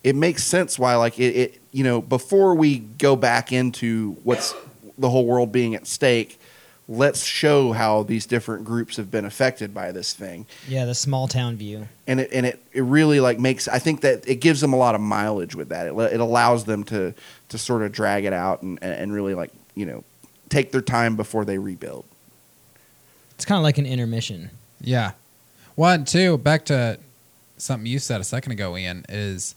it makes sense why like it, it you know, before we go back into what's the whole world being at stake, let's show how these different groups have been affected by this thing. Yeah, the small town view. And it and it, it really like makes I think that it gives them a lot of mileage with that. It, it allows them to to sort of drag it out and and really like, you know, take their time before they rebuild. It's kind of like an intermission. Yeah. One, two, back to something you said a second ago, Ian, is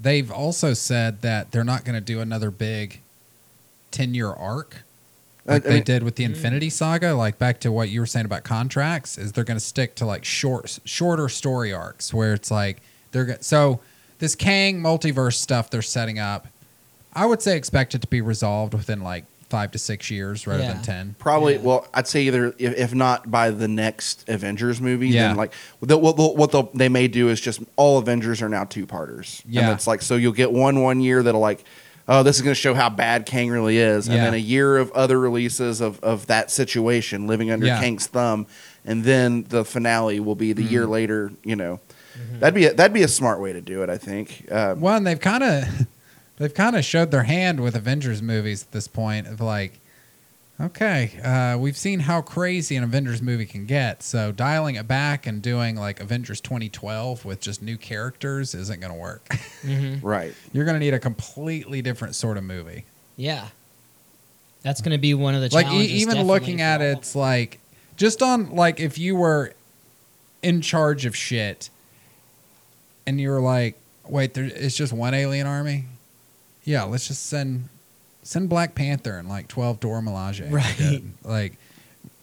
they've also said that they're not going to do another big 10 year arc I- like I they mean- did with the Infinity Saga. Like back to what you were saying about contracts, is they're going to stick to like short, shorter story arcs where it's like they're go- so this Kang multiverse stuff they're setting up. I would say expect it to be resolved within like five to six years rather Yeah. than 10. Probably, Yeah. well, I'd say either if, if not by the next Avengers movie, Yeah. then like the, what, the, what they'll- they may do is just all Avengers are now two parters. Yeah. and it's like so you'll get one one year that'll like, oh, this is going to show how bad Kang really is, and Yeah. then a year of other releases of of that situation living under Yeah. Kang's thumb, and then the finale will be the year Mm-hmm. later. You know, that'd be a, that'd be a smart way to do it. I think. Um, One, they've kind of they've kind of showed their hand with Avengers movies at this point of like, okay, uh, we've seen how crazy an Avengers movie can get, so dialing it back and doing like Avengers 2012 with just new characters isn't going to work. Mm-hmm. Right. You're going to need a completely different sort of movie. Yeah, that's going to be one of the challenges. like e- even looking at it, it's like just on like if you were in charge of shit and you were like, wait, there, it's just one alien army. Yeah, let's just send send Black Panther and like twelve Dora Milaje. Right. Like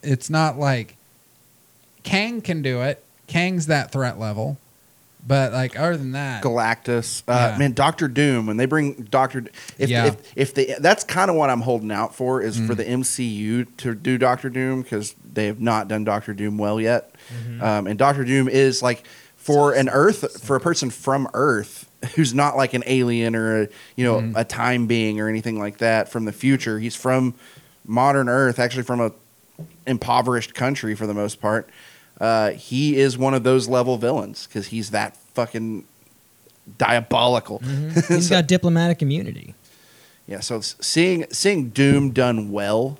it's not like Kang can do it. Kang's that threat level, but like other than that, Galactus, uh, Yeah. man, Doctor Doom. When they bring Doctor, if Yeah. if, if they, that's kind of what I'm holding out for is for Mm. the MCU to do Doctor Doom because they have not done Doctor Doom well yet, Mm-hmm. um, and Doctor Doom is like for an Earth for a person from Earth who's not like an alien or a you know Mhm. a time being or anything like that from the future. He's from modern Earth, actually from a impoverished country for the most part. Uh, he is one of those level villains because he's that fucking diabolical. Mhm. He's So- got diplomatic immunity. yeah, so seeing seeing Doom done well,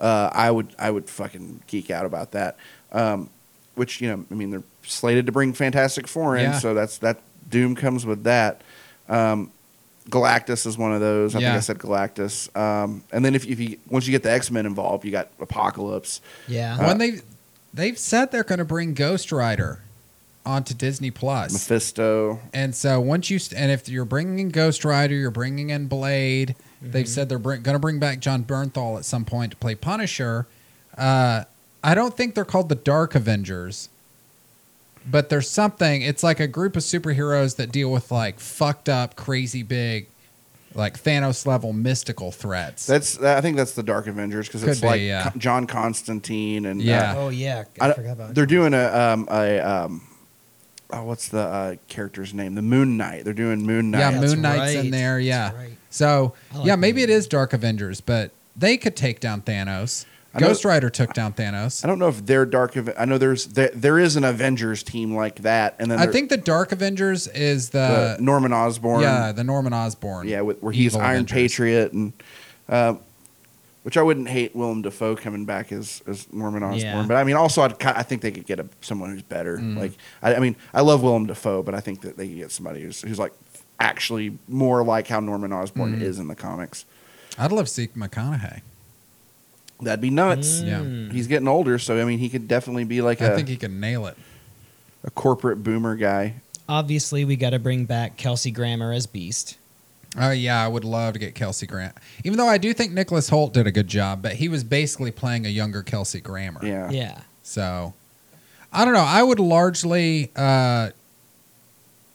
uh, I would I would fucking geek out about that. Um, which you know, I mean, they're slated to bring Fantastic Four in, Yeah. so that's that Doom comes with that. Um, Galactus is one of those. I Yeah. think I said Galactus. Um, and then if, if you once you get the X Men involved, you got Apocalypse. Yeah. when they they've said they're going to bring Ghost Rider onto Disney Plus. Mephisto. And so once you st- and if you're bringing in Ghost Rider, you're bringing in Blade. They've said they're bring, going to bring back Jon Bernthal at some point to play Punisher. Uh, I don't think they're called the Dark Avengers, but there's something. It's like a group of superheroes that deal with like fucked up, crazy big, like Thanos level mystical threats. That's I think that's the Dark Avengers because it's be, like yeah. Con- John Constantine and uh, Yeah. Oh yeah, I I, forgot about. they're doing a um a um oh what's the uh, character's name the Moon Knight they're doing Moon Knight yeah, That's Moon Knight's in there. Yeah. Right. So like yeah, maybe Moon it is Dark Avengers, but they could take down Thanos. Ghost Rider took down Thanos. I don't know if they're Dark I know there's there, there is an Avengers team like that and then I think the Dark Avengers is the the, Norman Osborn yeah the Norman Osborn. yeah with, where he's Iron Avengers. Patriot and uh, which I wouldn't hate Willem Dafoe coming back as as Norman Osborn Yeah. but I mean also I'd, I think they could get a, someone who's better Mm. like I, I mean I love Willem Dafoe but I think that they could get somebody who's who's like actually more like how Norman Osborn Mm. is in the comics. I'd love to see McConaughey. That'd be nuts. Yeah. Mm. He's getting older, so I mean, he could definitely be like I a, think he could nail it. a corporate boomer guy. Obviously, we got to bring back Kelsey Grammer as Beast. Oh yeah, I would love to get Kelsey Grant. Even though I do think Nicholas Hoult did a good job, but he was basically playing a younger Kelsey Grammer. Yeah. Yeah. So I don't know. I would largely, uh,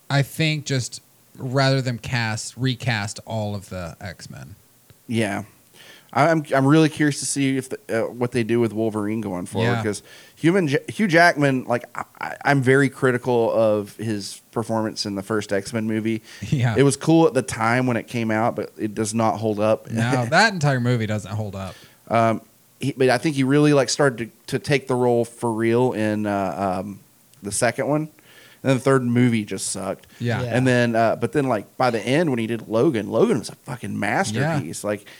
I think, just rather than cast recast all of the X Men. Yeah. I'm I'm really curious to see if the, uh, what they do with Wolverine going forward Yeah. because human Ja- Hugh Jackman like I, I'm very critical of his performance in the first X Men movie. Yeah. It was cool at the time when it came out, but it does not hold up. No, that entire movie doesn't hold up. Um, he, but I think he really like started to, to take the role for real in uh, um, the second one, And then the third movie just sucked. Yeah. Yeah. And then, uh, but then like by the end when he did Logan, Logan was a fucking masterpiece. Like, th-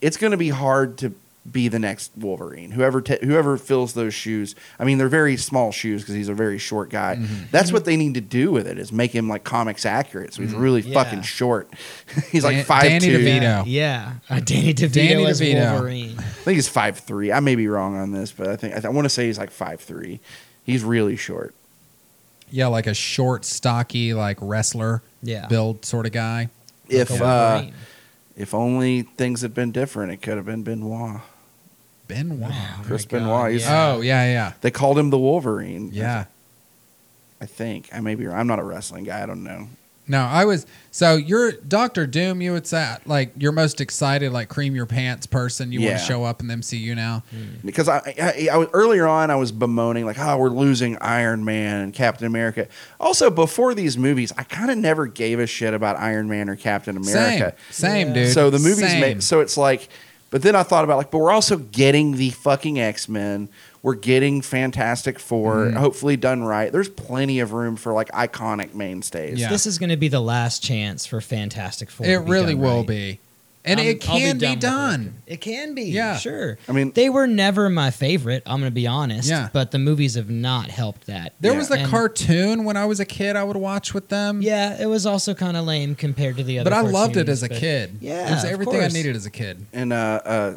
it's going to be hard to be the next Wolverine. Whoever ta whoever fills those shoes. I mean, they're very small shoes because he's a very short guy. Mm-hmm. That's what they need to do with it is make him like comics accurate. So he's really Yeah. fucking short. he's Dan- like five Danny two. DeVito. Yeah, uh, Danny DeVito Danny as DeVito. Wolverine. I think he's five three. I may be wrong on this, but I think I, th- I want to say he's like five three. He's really short. Yeah, like a short, stocky, like wrestler Yeah. build sort of guy. If Like uh, Wolverine. If only things had been different, it could have been Benoit. Benoit. Oh Chris God, Benoit. He's, yeah. Oh yeah, yeah, They called him the Wolverine. yeah. I think I may be. wrong. I'm not a wrestling guy. I don't know. No, I was so you're Doctor Doom. You would say like you're most excited, like cream your pants person. You want Yeah. to show up in the MCU now. Hmm. because I, I, I was earlier on I was bemoaning like oh we're losing Iron Man and Captain America. Also before these movies, I kind of never gave a shit about Iron Man or Captain America. Same, same, dude. So the movies Same. made so it's like, but then I thought about like, but we're also getting the fucking X Men. We're getting Fantastic 4 Mhm. hopefully done right. There's plenty of room for like iconic mainstays. Yeah. This is going to be the last chance for Fantastic Four. to it be really done will right. be, and I'm- it can be, with it. done. It can be. Yeah. sure. I mean, They were never my favorite. I'm going to be honest. Yeah. but the movies have not helped that. There Yeah. was the And- cartoon when I was a kid. I would watch with them. Yeah, it was also kind of lame compared to the other. but I loved it as a kid. Yeah, it was of everything I needed as a kid. and uh, uh,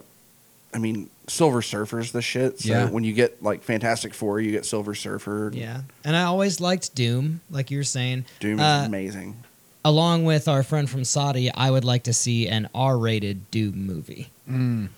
I mean, Silver Surfer's the shit. So Yeah. when you get like Fantastic Four, you get Silver Surfer. Yeah, and I always liked Doom, like you were saying. Doom is Uh, amazing. Along with our friend from Saudi, I would like to see an R-rated Doom movie. Mm.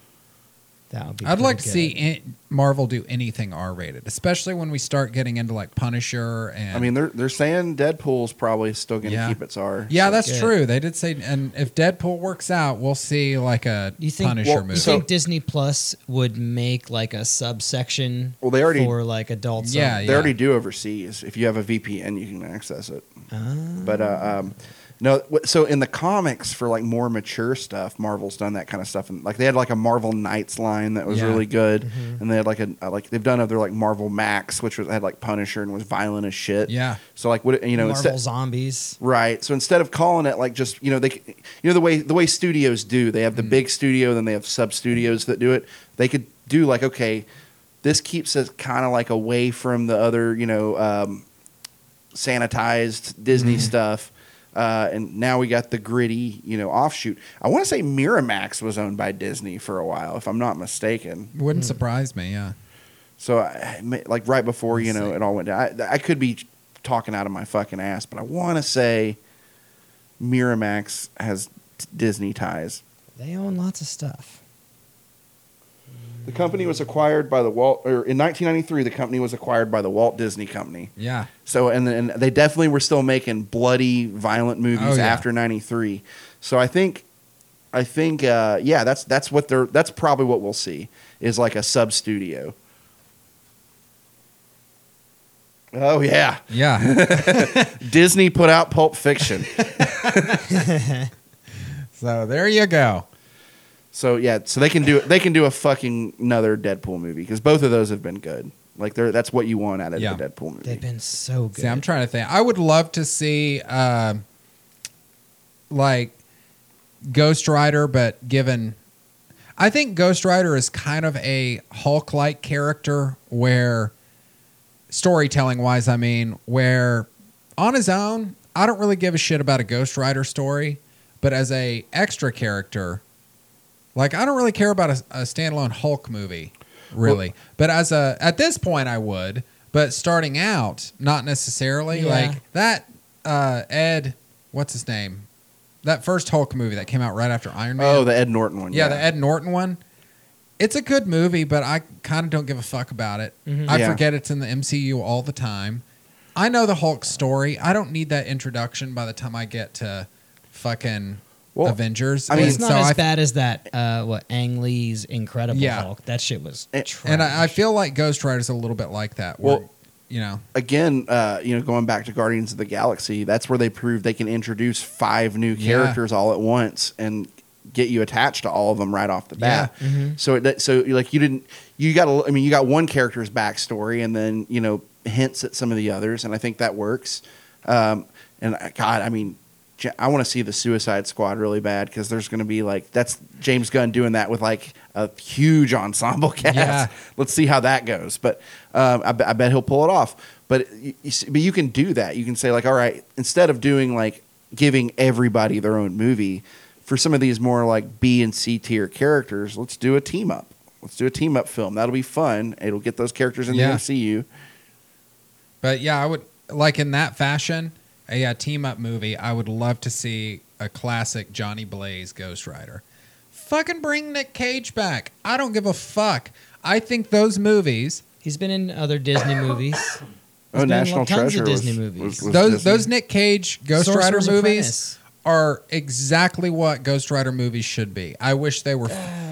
That would be. I'd like to pretty see in- Marvel do anything R-rated, especially when we start getting into like Punisher and. I mean, they're they're saying Deadpool's probably still going to Yeah. keep its R. yeah, so- that's good. true. They did say, and if Deadpool works out, we'll see like a You think- Punisher well, movie. You So- think Disney Plus would make like a subsection Well, they already for like adults? Yeah, they already do overseas. If you have a VPN, you can access it. Ah. But uh, um, no, so in the comics for like more mature stuff, Marvel's done that kind of stuff, and like they had like a Marvel Knights line that was Yeah. really good, Mm-hmm. and they had like a like they've done other like Marvel Max, which was had like Punisher and was violent as shit. yeah, So like what you know Marvel instead Zombies. Right. So instead of calling it like just you know they you know the way the way studios do they have the big studio then they have sub studios that do it they could do like okay this keeps us kind of like away from the other you know um, sanitized Disney stuff. Uh, and now we got the gritty, you know, offshoot. I want to say Miramax was owned by Disney for a while, if I'm not mistaken. wouldn't surprise me. Yeah, So, I, like right before you know it all went down, I, I could be talking out of my fucking ass, but I want to say Miramax has t- Disney ties. They own lots of stuff. The company was acquired by the Walt, or in 1993, the company was acquired by the Walt Disney Company. yeah. So, and and they definitely were still making bloody, violent movies Oh, yeah. after '93. So I think, I think, uh, yeah, that's that's what they're that's probably what we'll see is like a sub studio. Oh yeah, Yeah. Disney put out Pulp Fiction. so there you go. So yeah, so they can do they can do a fucking another Deadpool movie because both of those have been good. Like they're that's what you want out of Yeah. the Deadpool movie. They've been so good. See, I'm trying to think. I would love to see uh, like Ghost Rider, but given I think Ghost Rider is kind of a Hulk like character where storytelling wise, I mean, where on his own, I don't really give a shit about a Ghost Rider story, but as a extra character, like I don't really care about a, a standalone Hulk movie, really. but as a at this point, I would. But starting out, not necessarily. Yeah. Like that uh, Ed, what's his name? That first Hulk movie that came out right after Iron Man. oh, the Ed Norton one. yeah, the Ed Norton one. It's a good movie, but I kind of don't give a fuck about it. Mhm. I Yeah. forget it's in the MCU all the time. I know the Hulk story. I don't need that introduction by the time I get to fucking Well, Avengers. I mean, it's not so as I- bad as that. Uh, what Ang Lee's Incredible Yeah. Hulk? That shit was. And- trash. and I, I feel like Ghost Rider's a little bit like that. Where, Well- you know, again, uh, you know, going back to Guardians of the Galaxy, that's where they proved they can introduce five new Yeah. characters all at once and get you attached to all of them right off the bat. Mhm. So, it, so like you didn't, you got, a, I mean, you got one character's backstory, and then you know hints at some of the others, and I think that works. Um, and I- God, I mean, J- I want to see the Suicide Squad really bad because there's going to be like that's James Gunn doing that with like a huge ensemble cast. Yeah. Let's see how that goes. But um, I, I bet he'll pull it off. But you, you see- but you can do that. You can say like, all right, instead of doing like giving everybody their own movie for some of these more like B and C tier characters, let's do a team up. Let's do a team up film. That'll be fun. It'll get those characters in Yeah. the MCU. But yeah, I would like in that fashion, a, uh team up movie. I would love to see a classic Johnny Blaze Ghost Rider. Fucking bring Nick Cage back. I don't give a fuck. I think those movies, He's been in other Disney movies. He's Oh, been in National tons Treasure of Disney was- movies. was- was those Disney. those Nick Cage Ghost Sorcerer's Rider movies Apprentice. are exactly what Ghost Rider movies should be. I wish they were.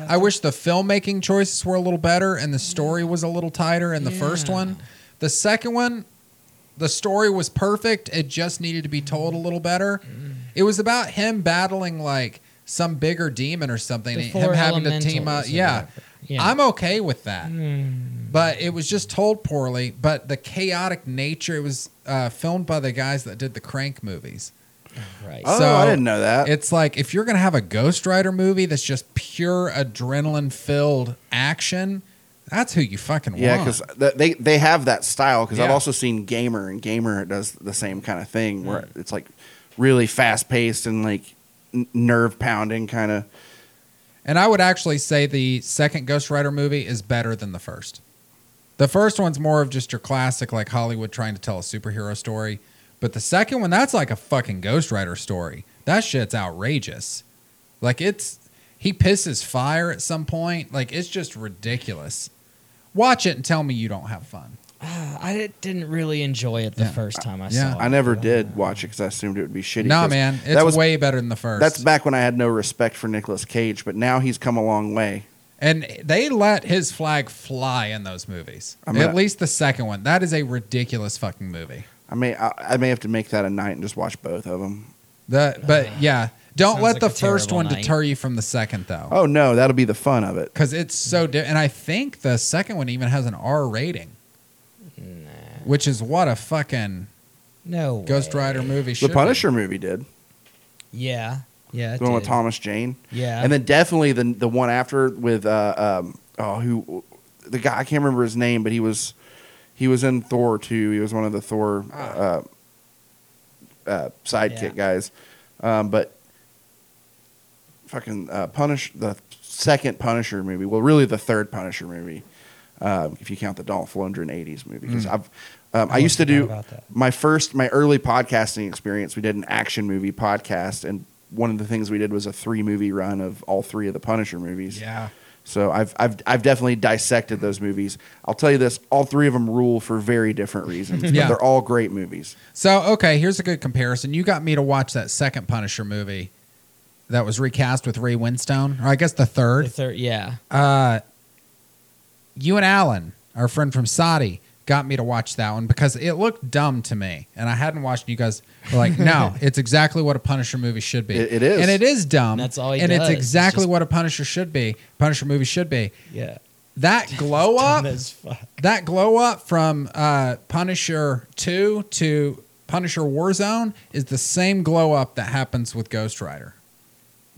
I wish the filmmaking choices were a little better and the story was a little tighter in the first one. The second one, the story was perfect. It just needed to be told a little better. Mm. It was about him battling like some bigger demon or something. The him having to team up. Yeah. Yeah. I'm okay with that. Mm. But it was just told poorly. But the chaotic nature, it was uh, filmed by the guys that did the Crank movies. Right. Oh, So, I didn't know that. It's like if you're gonna have a Ghost Rider movie that's just pure adrenaline filled action, that's who you fucking Yeah, want. Yeah, because they they have that style. Because I've also seen Gamer, and Gamer does the same kind of thing where mm. it's like really fast paced and like n- nerve pounding kind of. And I would actually say the second Ghost Rider movie is better than the first. The first one's more of just your classic, like Hollywood trying to tell a superhero story. But the second one, that's like a fucking Ghost Rider story. That shit's outrageous. Like it's he pisses fire at some point. Like it's just ridiculous. Watch it and tell me you don't have fun. I didn't really enjoy it the Yeah. first time I Yeah. saw it. I never did watch it because I assumed it would be shitty. No, 'cause man, it's that was way better than the first. that's back when I had no respect for Nicolas Cage, but now he's come a long way. And they let his flag fly in those movies. I mean, At least the second one. That is a ridiculous fucking movie. I may I, I may have to make that a night and just watch both of them. The but yeah, don't Sounds let like the a first terrible one night. deter you from the second though, Oh no, that'll be the fun of it. because it's so. Di- and I think the second one even has an R rating, Nah. which is what a fucking No. Ghost way. Rider movie The should. be. Punisher movie did Yeah. Yeah. it the one with did. Thomas Jane, Yeah. and then definitely the the one after with uh um oh who the guy I can't remember his name, but he was he was in Thor too. He was one of the Thor uh, uh, sidekick Yeah. guys, um, but fucking uh, Punish the second Punisher movie. Well, really the third Punisher movie, um, if you count the Dolph Lundgren '80s movie. Because Mm. I've um, I I used to do my first my early podcasting experience. We did an action movie podcast, and one of the things we did was a three movie run of all three of the Punisher movies. Yeah. So I've I've I've definitely dissected those movies. I'll tell you this: all three of them rule for very different reasons. but Yeah. they're all great movies. So okay, here's a good comparison. You got me to watch that second Punisher movie that was recast with Ray Winstone, or I guess the third. The third. third. Yeah. Uh, you and Alan, our friend from Saudi, got me to watch that one because it looked dumb to me, and I hadn't watched. it. You guys were like, "No, it's exactly what a Punisher movie should be." It- it is. and it is dumb. That's all he and does. it's It's exactly just- what a Punisher should be. Punisher movie should be. Yeah. That glow up, as fuck. that glow up from uh, Punisher two to Punisher Warzone is the same glow up that happens with Ghost Rider.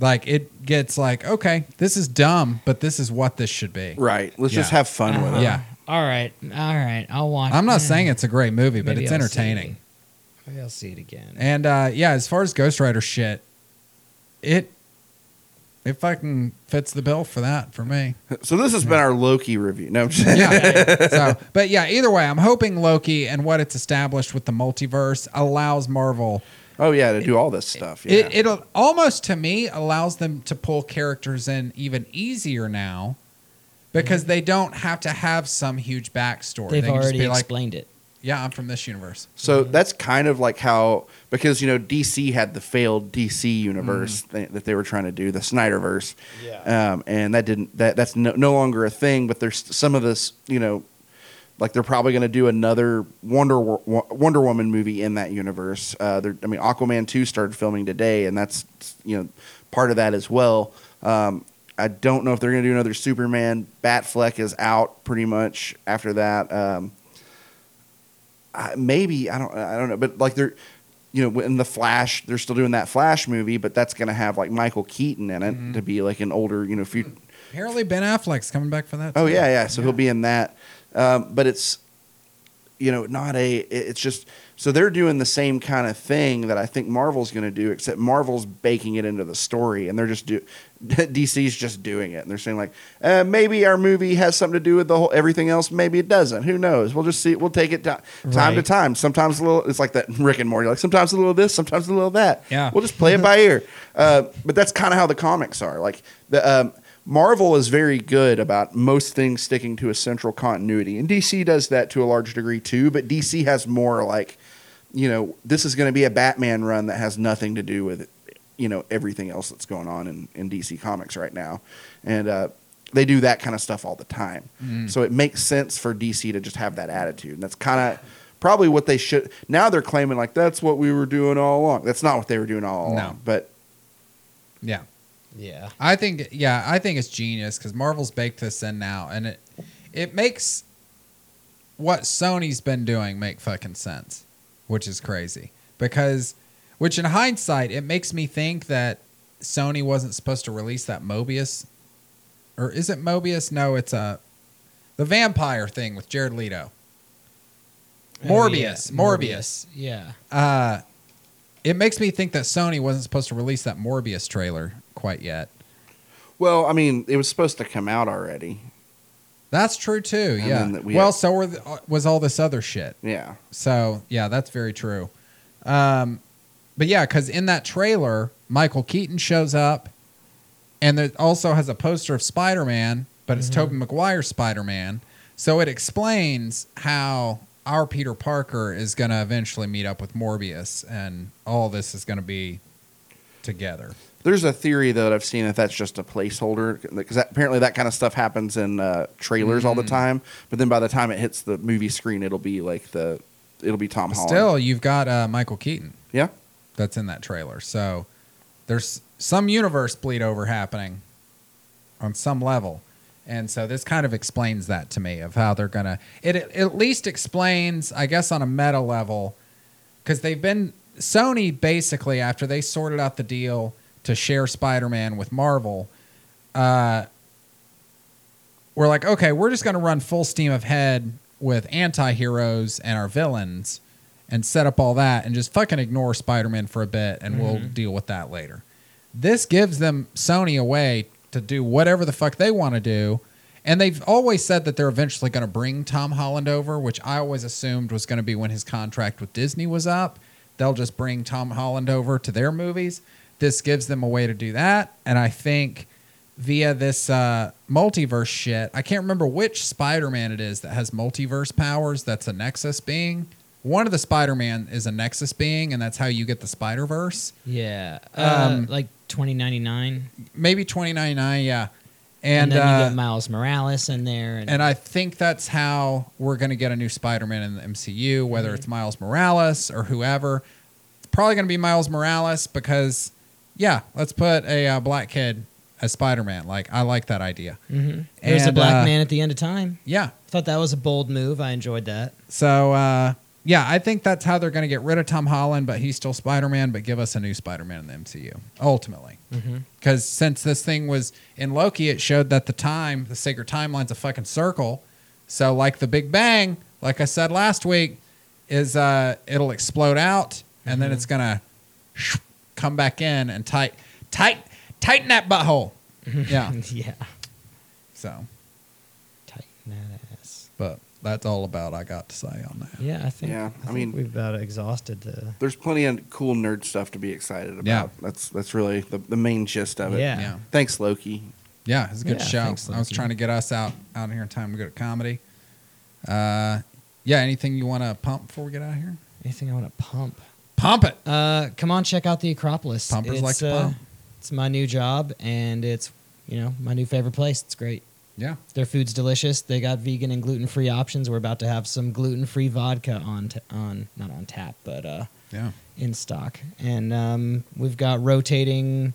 Like it gets like, okay, this is dumb, but this is what this should be. Right. Let's just Yeah. have fun with it. Yeah. All right. All right. I'll watch. I'm not yeah. saying it's a great movie, but Maybe it's I'll entertaining. see. Maybe I'll see it again. And uh, yeah, as far as Ghost Rider shit, it it fucking fits the bill for that for me. So this has been our Loki review. No, I'm just- Yeah. so, but yeah, either way, I'm hoping Loki and what it's established with the multiverse allows Marvel. Oh yeah, to do all this stuff. Yeah. It it almost to me allows them to pull characters in even easier now. Because mm-hmm. they don't have to have some huge backstory. They've they can just already be like, explained it. "Yeah, I'm from this universe." So mm-hmm. that's kind of like how because you know DC had the failed DC universe mm-hmm. th- that they were trying to do, the Snyderverse, Yeah. um, and that didn't that that's no, no longer a thing. But there's some of this, you know, like they're probably going to do another Wonder Wonder Woman movie in that universe. Uh, I mean, Aquaman two started filming today, and that's you know part of that as well. Um, I don't know if they're going to do another Superman. Batfleck is out pretty much after that. Um, I, maybe I don't I don't know, but like they're you know in the Flash they're still doing that Flash movie, but that's going to have like Michael Keaton in it Mm-hmm. to be like an older you know few. Apparently, Ben Affleck's coming back for that. Oh yeah, yeah. So he'll be in that, um, but it's you know not a. It's just so they're doing the same kind of thing that I think Marvel's going to do, except Marvel's baking it into the story, and they're just do. DC's just doing it, and they're saying like, uh, maybe our movie has something to do with the whole everything else. Maybe it doesn't. Who knows? We'll just see. We'll take it ti- time to time. Sometimes a little. It's like that Rick and Morty. Like sometimes a little this, sometimes a little that. Yeah. We'll just play it by ear. Uh, but that's kind of how the comics are. Like the um, Marvel is very good about most things sticking to a central continuity, and DC does that to a large degree too. But DC has more like, you know, this is going to be a Batman run that has nothing to do with, you know, everything else that's going on in, in DC Comics right now, and uh, they do that kind of stuff all the time. So it makes sense for DC to just have that attitude, and that's kind of. Probably what they should. Now they're claiming like that's what we were doing all along. That's not what they were doing all along. No. But yeah. Yeah. I think yeah, I think it's genius because Marvel's baked this in now, and it it makes what Sony's been doing make fucking sense, which is crazy because, which in hindsight, it makes me think that Sony wasn't supposed to release that Mobius, or is it Mobius? No, it's a the vampire thing with Jared Leto. Morbius, Oh, yeah. Morbius. Yeah. Uh, it makes me think that Sony wasn't supposed to release that Morbius trailer quite yet. well, I mean, it was supposed to come out already. That's true too. And yeah. we well, have- so were the, was all this other shit. Yeah. So yeah, that's very true. Um, but yeah, because in that trailer, Michael Keaton shows up, and it also has a poster of Spider Man, but it's Tobey Maguire's Spider Man. So it explains how our Peter Parker is going to eventually meet up with Morbius, and all this is going to be together. There's a theory that I've seen that that's just a placeholder because apparently that kind of stuff happens in uh, trailers Mm. all the time. But then by the time it hits the movie screen, it'll be like the it'll be Tom Holland. Still, you've got uh, Michael Keaton. yeah. that's in that trailer. So there's some universe bleed over happening on some level. And so this kind of explains that to me of how they're going to it it at least explains I guess on a meta level cuz they've been Sony basically after they sorted out the deal to share Spider-Man with Marvel uh we're like okay, we're just going to run full steam ahead with anti-heroes and our villains and set up all that and just fucking ignore Spider-Man for a bit and we'll deal with that later. This gives them Sony a way to do whatever the fuck they want to do. And they've always said that they're eventually going to bring Tom Holland over, which I always assumed was going to be when his contract with Disney was up. They'll just bring Tom Holland over to their movies. This gives them a way to do that. And I think via this uh, multiverse shit, I can't remember which Spider Man it is that has multiverse powers that's a Nexus being. One of the Spider Man is a Nexus being, and that's how you get the Spider Verse. Yeah. Uh, Um, like 2099. Maybe 2099, yeah. And, And, then uh, you get Miles Morales in there. And, and I think that's how we're going to get a new Spider-Man in the MCU, whether it's Miles Morales or whoever. It's probably going to be Miles Morales because, yeah, let's put a uh, black kid as Spider-Man. Like, I like that idea. Mhm. There's a black uh, man at the end of time. Yeah. I Thought that was a bold move. I enjoyed that. So, uh, yeah, I think that's how they're going to get rid of Tom Holland, but he's still Spider-Man, but give us a new Spider-Man in the MCU, ultimately. Mm-hmm. Because since this thing was in Loki, it showed that the time, the sacred timeline's a fucking circle. So, like the Big Bang, like I said last week, is uh, it'll explode out and then it's gonna come back in and tight, tight, tighten that butthole. Yeah. yeah. So, Tighten that ass. but that's all about I got to say on that. Yeah, I think. Yeah, I, I mean- we've about exhausted the. There's plenty of cool nerd stuff to be excited about. Yeah. That's that's really the, the main gist of it. Yeah. Yeah. Thanks, Loki. Yeah, it's a good Yeah, show. thanks, I was trying to get us out out here in time to go to comedy. Uh, yeah. Anything you want to pump before we get out of here? Anything I want to pump? Pump it. Uh, come on, check out the Acropolis. Pumpers it's, like to uh, pump. It's my new job, and it's you know my new favorite place. It's great. Yeah. Their food's delicious. They got vegan and gluten free options. We're about to have some gluten free vodka on t- on not on tap, but uh, Yeah. in stock. And um, we've got rotating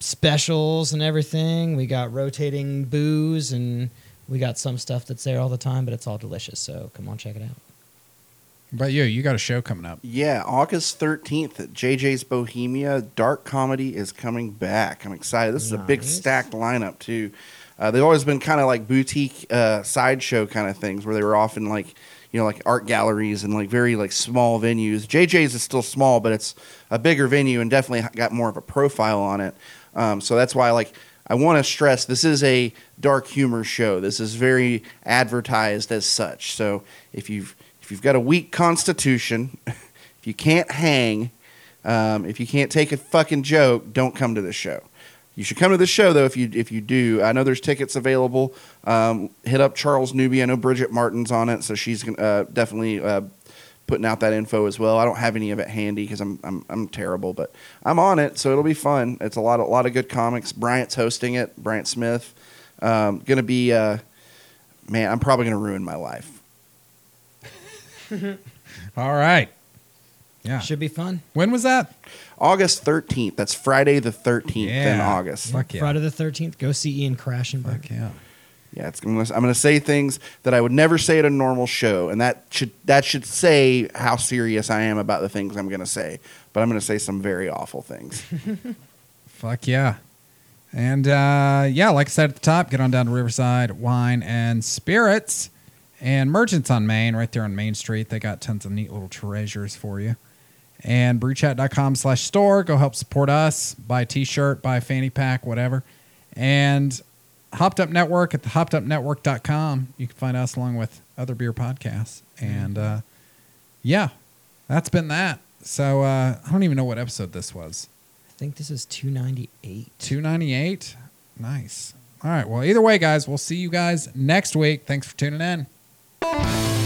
specials and everything. We got rotating booze and we got some stuff that's there all the time, but it's all delicious. So come on, check it out. But you, you got a show coming up. Yeah, August 13th at JJ's Bohemia. Dark comedy is coming back. I'm excited. This is a big stacked lineup, too. Uh, they've always been kind of like boutique uh, sideshow kind of things where they were often like, you know, like art galleries and like very like small venues. JJ's is still small, but it's a bigger venue and definitely got more of a profile on it. Um, so that's why like I want to stress this is a dark humor show. This is very advertised as such. So if you've if you've got a weak constitution, if you can't hang, um, if you can't take a fucking joke, don't come to the show. You should come to the show though if you if you do. I know there's tickets available. Um, hit up Charles Newby. I know Bridget Martin's on it, so she's uh, definitely uh, putting out that info as well. I don't have any of it handy because I'm, I'm I'm terrible, but I'm on it, so it'll be fun. It's a lot a lot of good comics. Bryant's hosting it. Bryant Smith. Um, gonna be uh, man. I'm probably gonna ruin my life. All right. Yeah. Should be fun. When was that? August 13th. That's Friday the 13th in August. Fuck yeah. Friday the 13th, go see Ian Crashenberg. Fuck yeah. Yeah, it's, I'm, gonna, I'm gonna say things that I would never say at a normal show, and that should that should say how serious I am about the things I'm gonna say. But I'm gonna say some very awful things. Fuck yeah. And uh, yeah, like I said at the top, get on down to Riverside Wine and Spirits and Merchants on Main, right there on Main Street. They got tons of neat little treasures for you. And brewchat.com slash store. Go help support us. Buy a t shirt, buy a fanny pack, whatever. And Hopped Up Network at the hoppedupnetwork.com. You can find us along with other beer podcasts. And uh, yeah, that's been that. So uh, I don't even know what episode this was. I think this is 298. 298 nice all right well either way guys we'll see you guys next week thanks for tuning in Música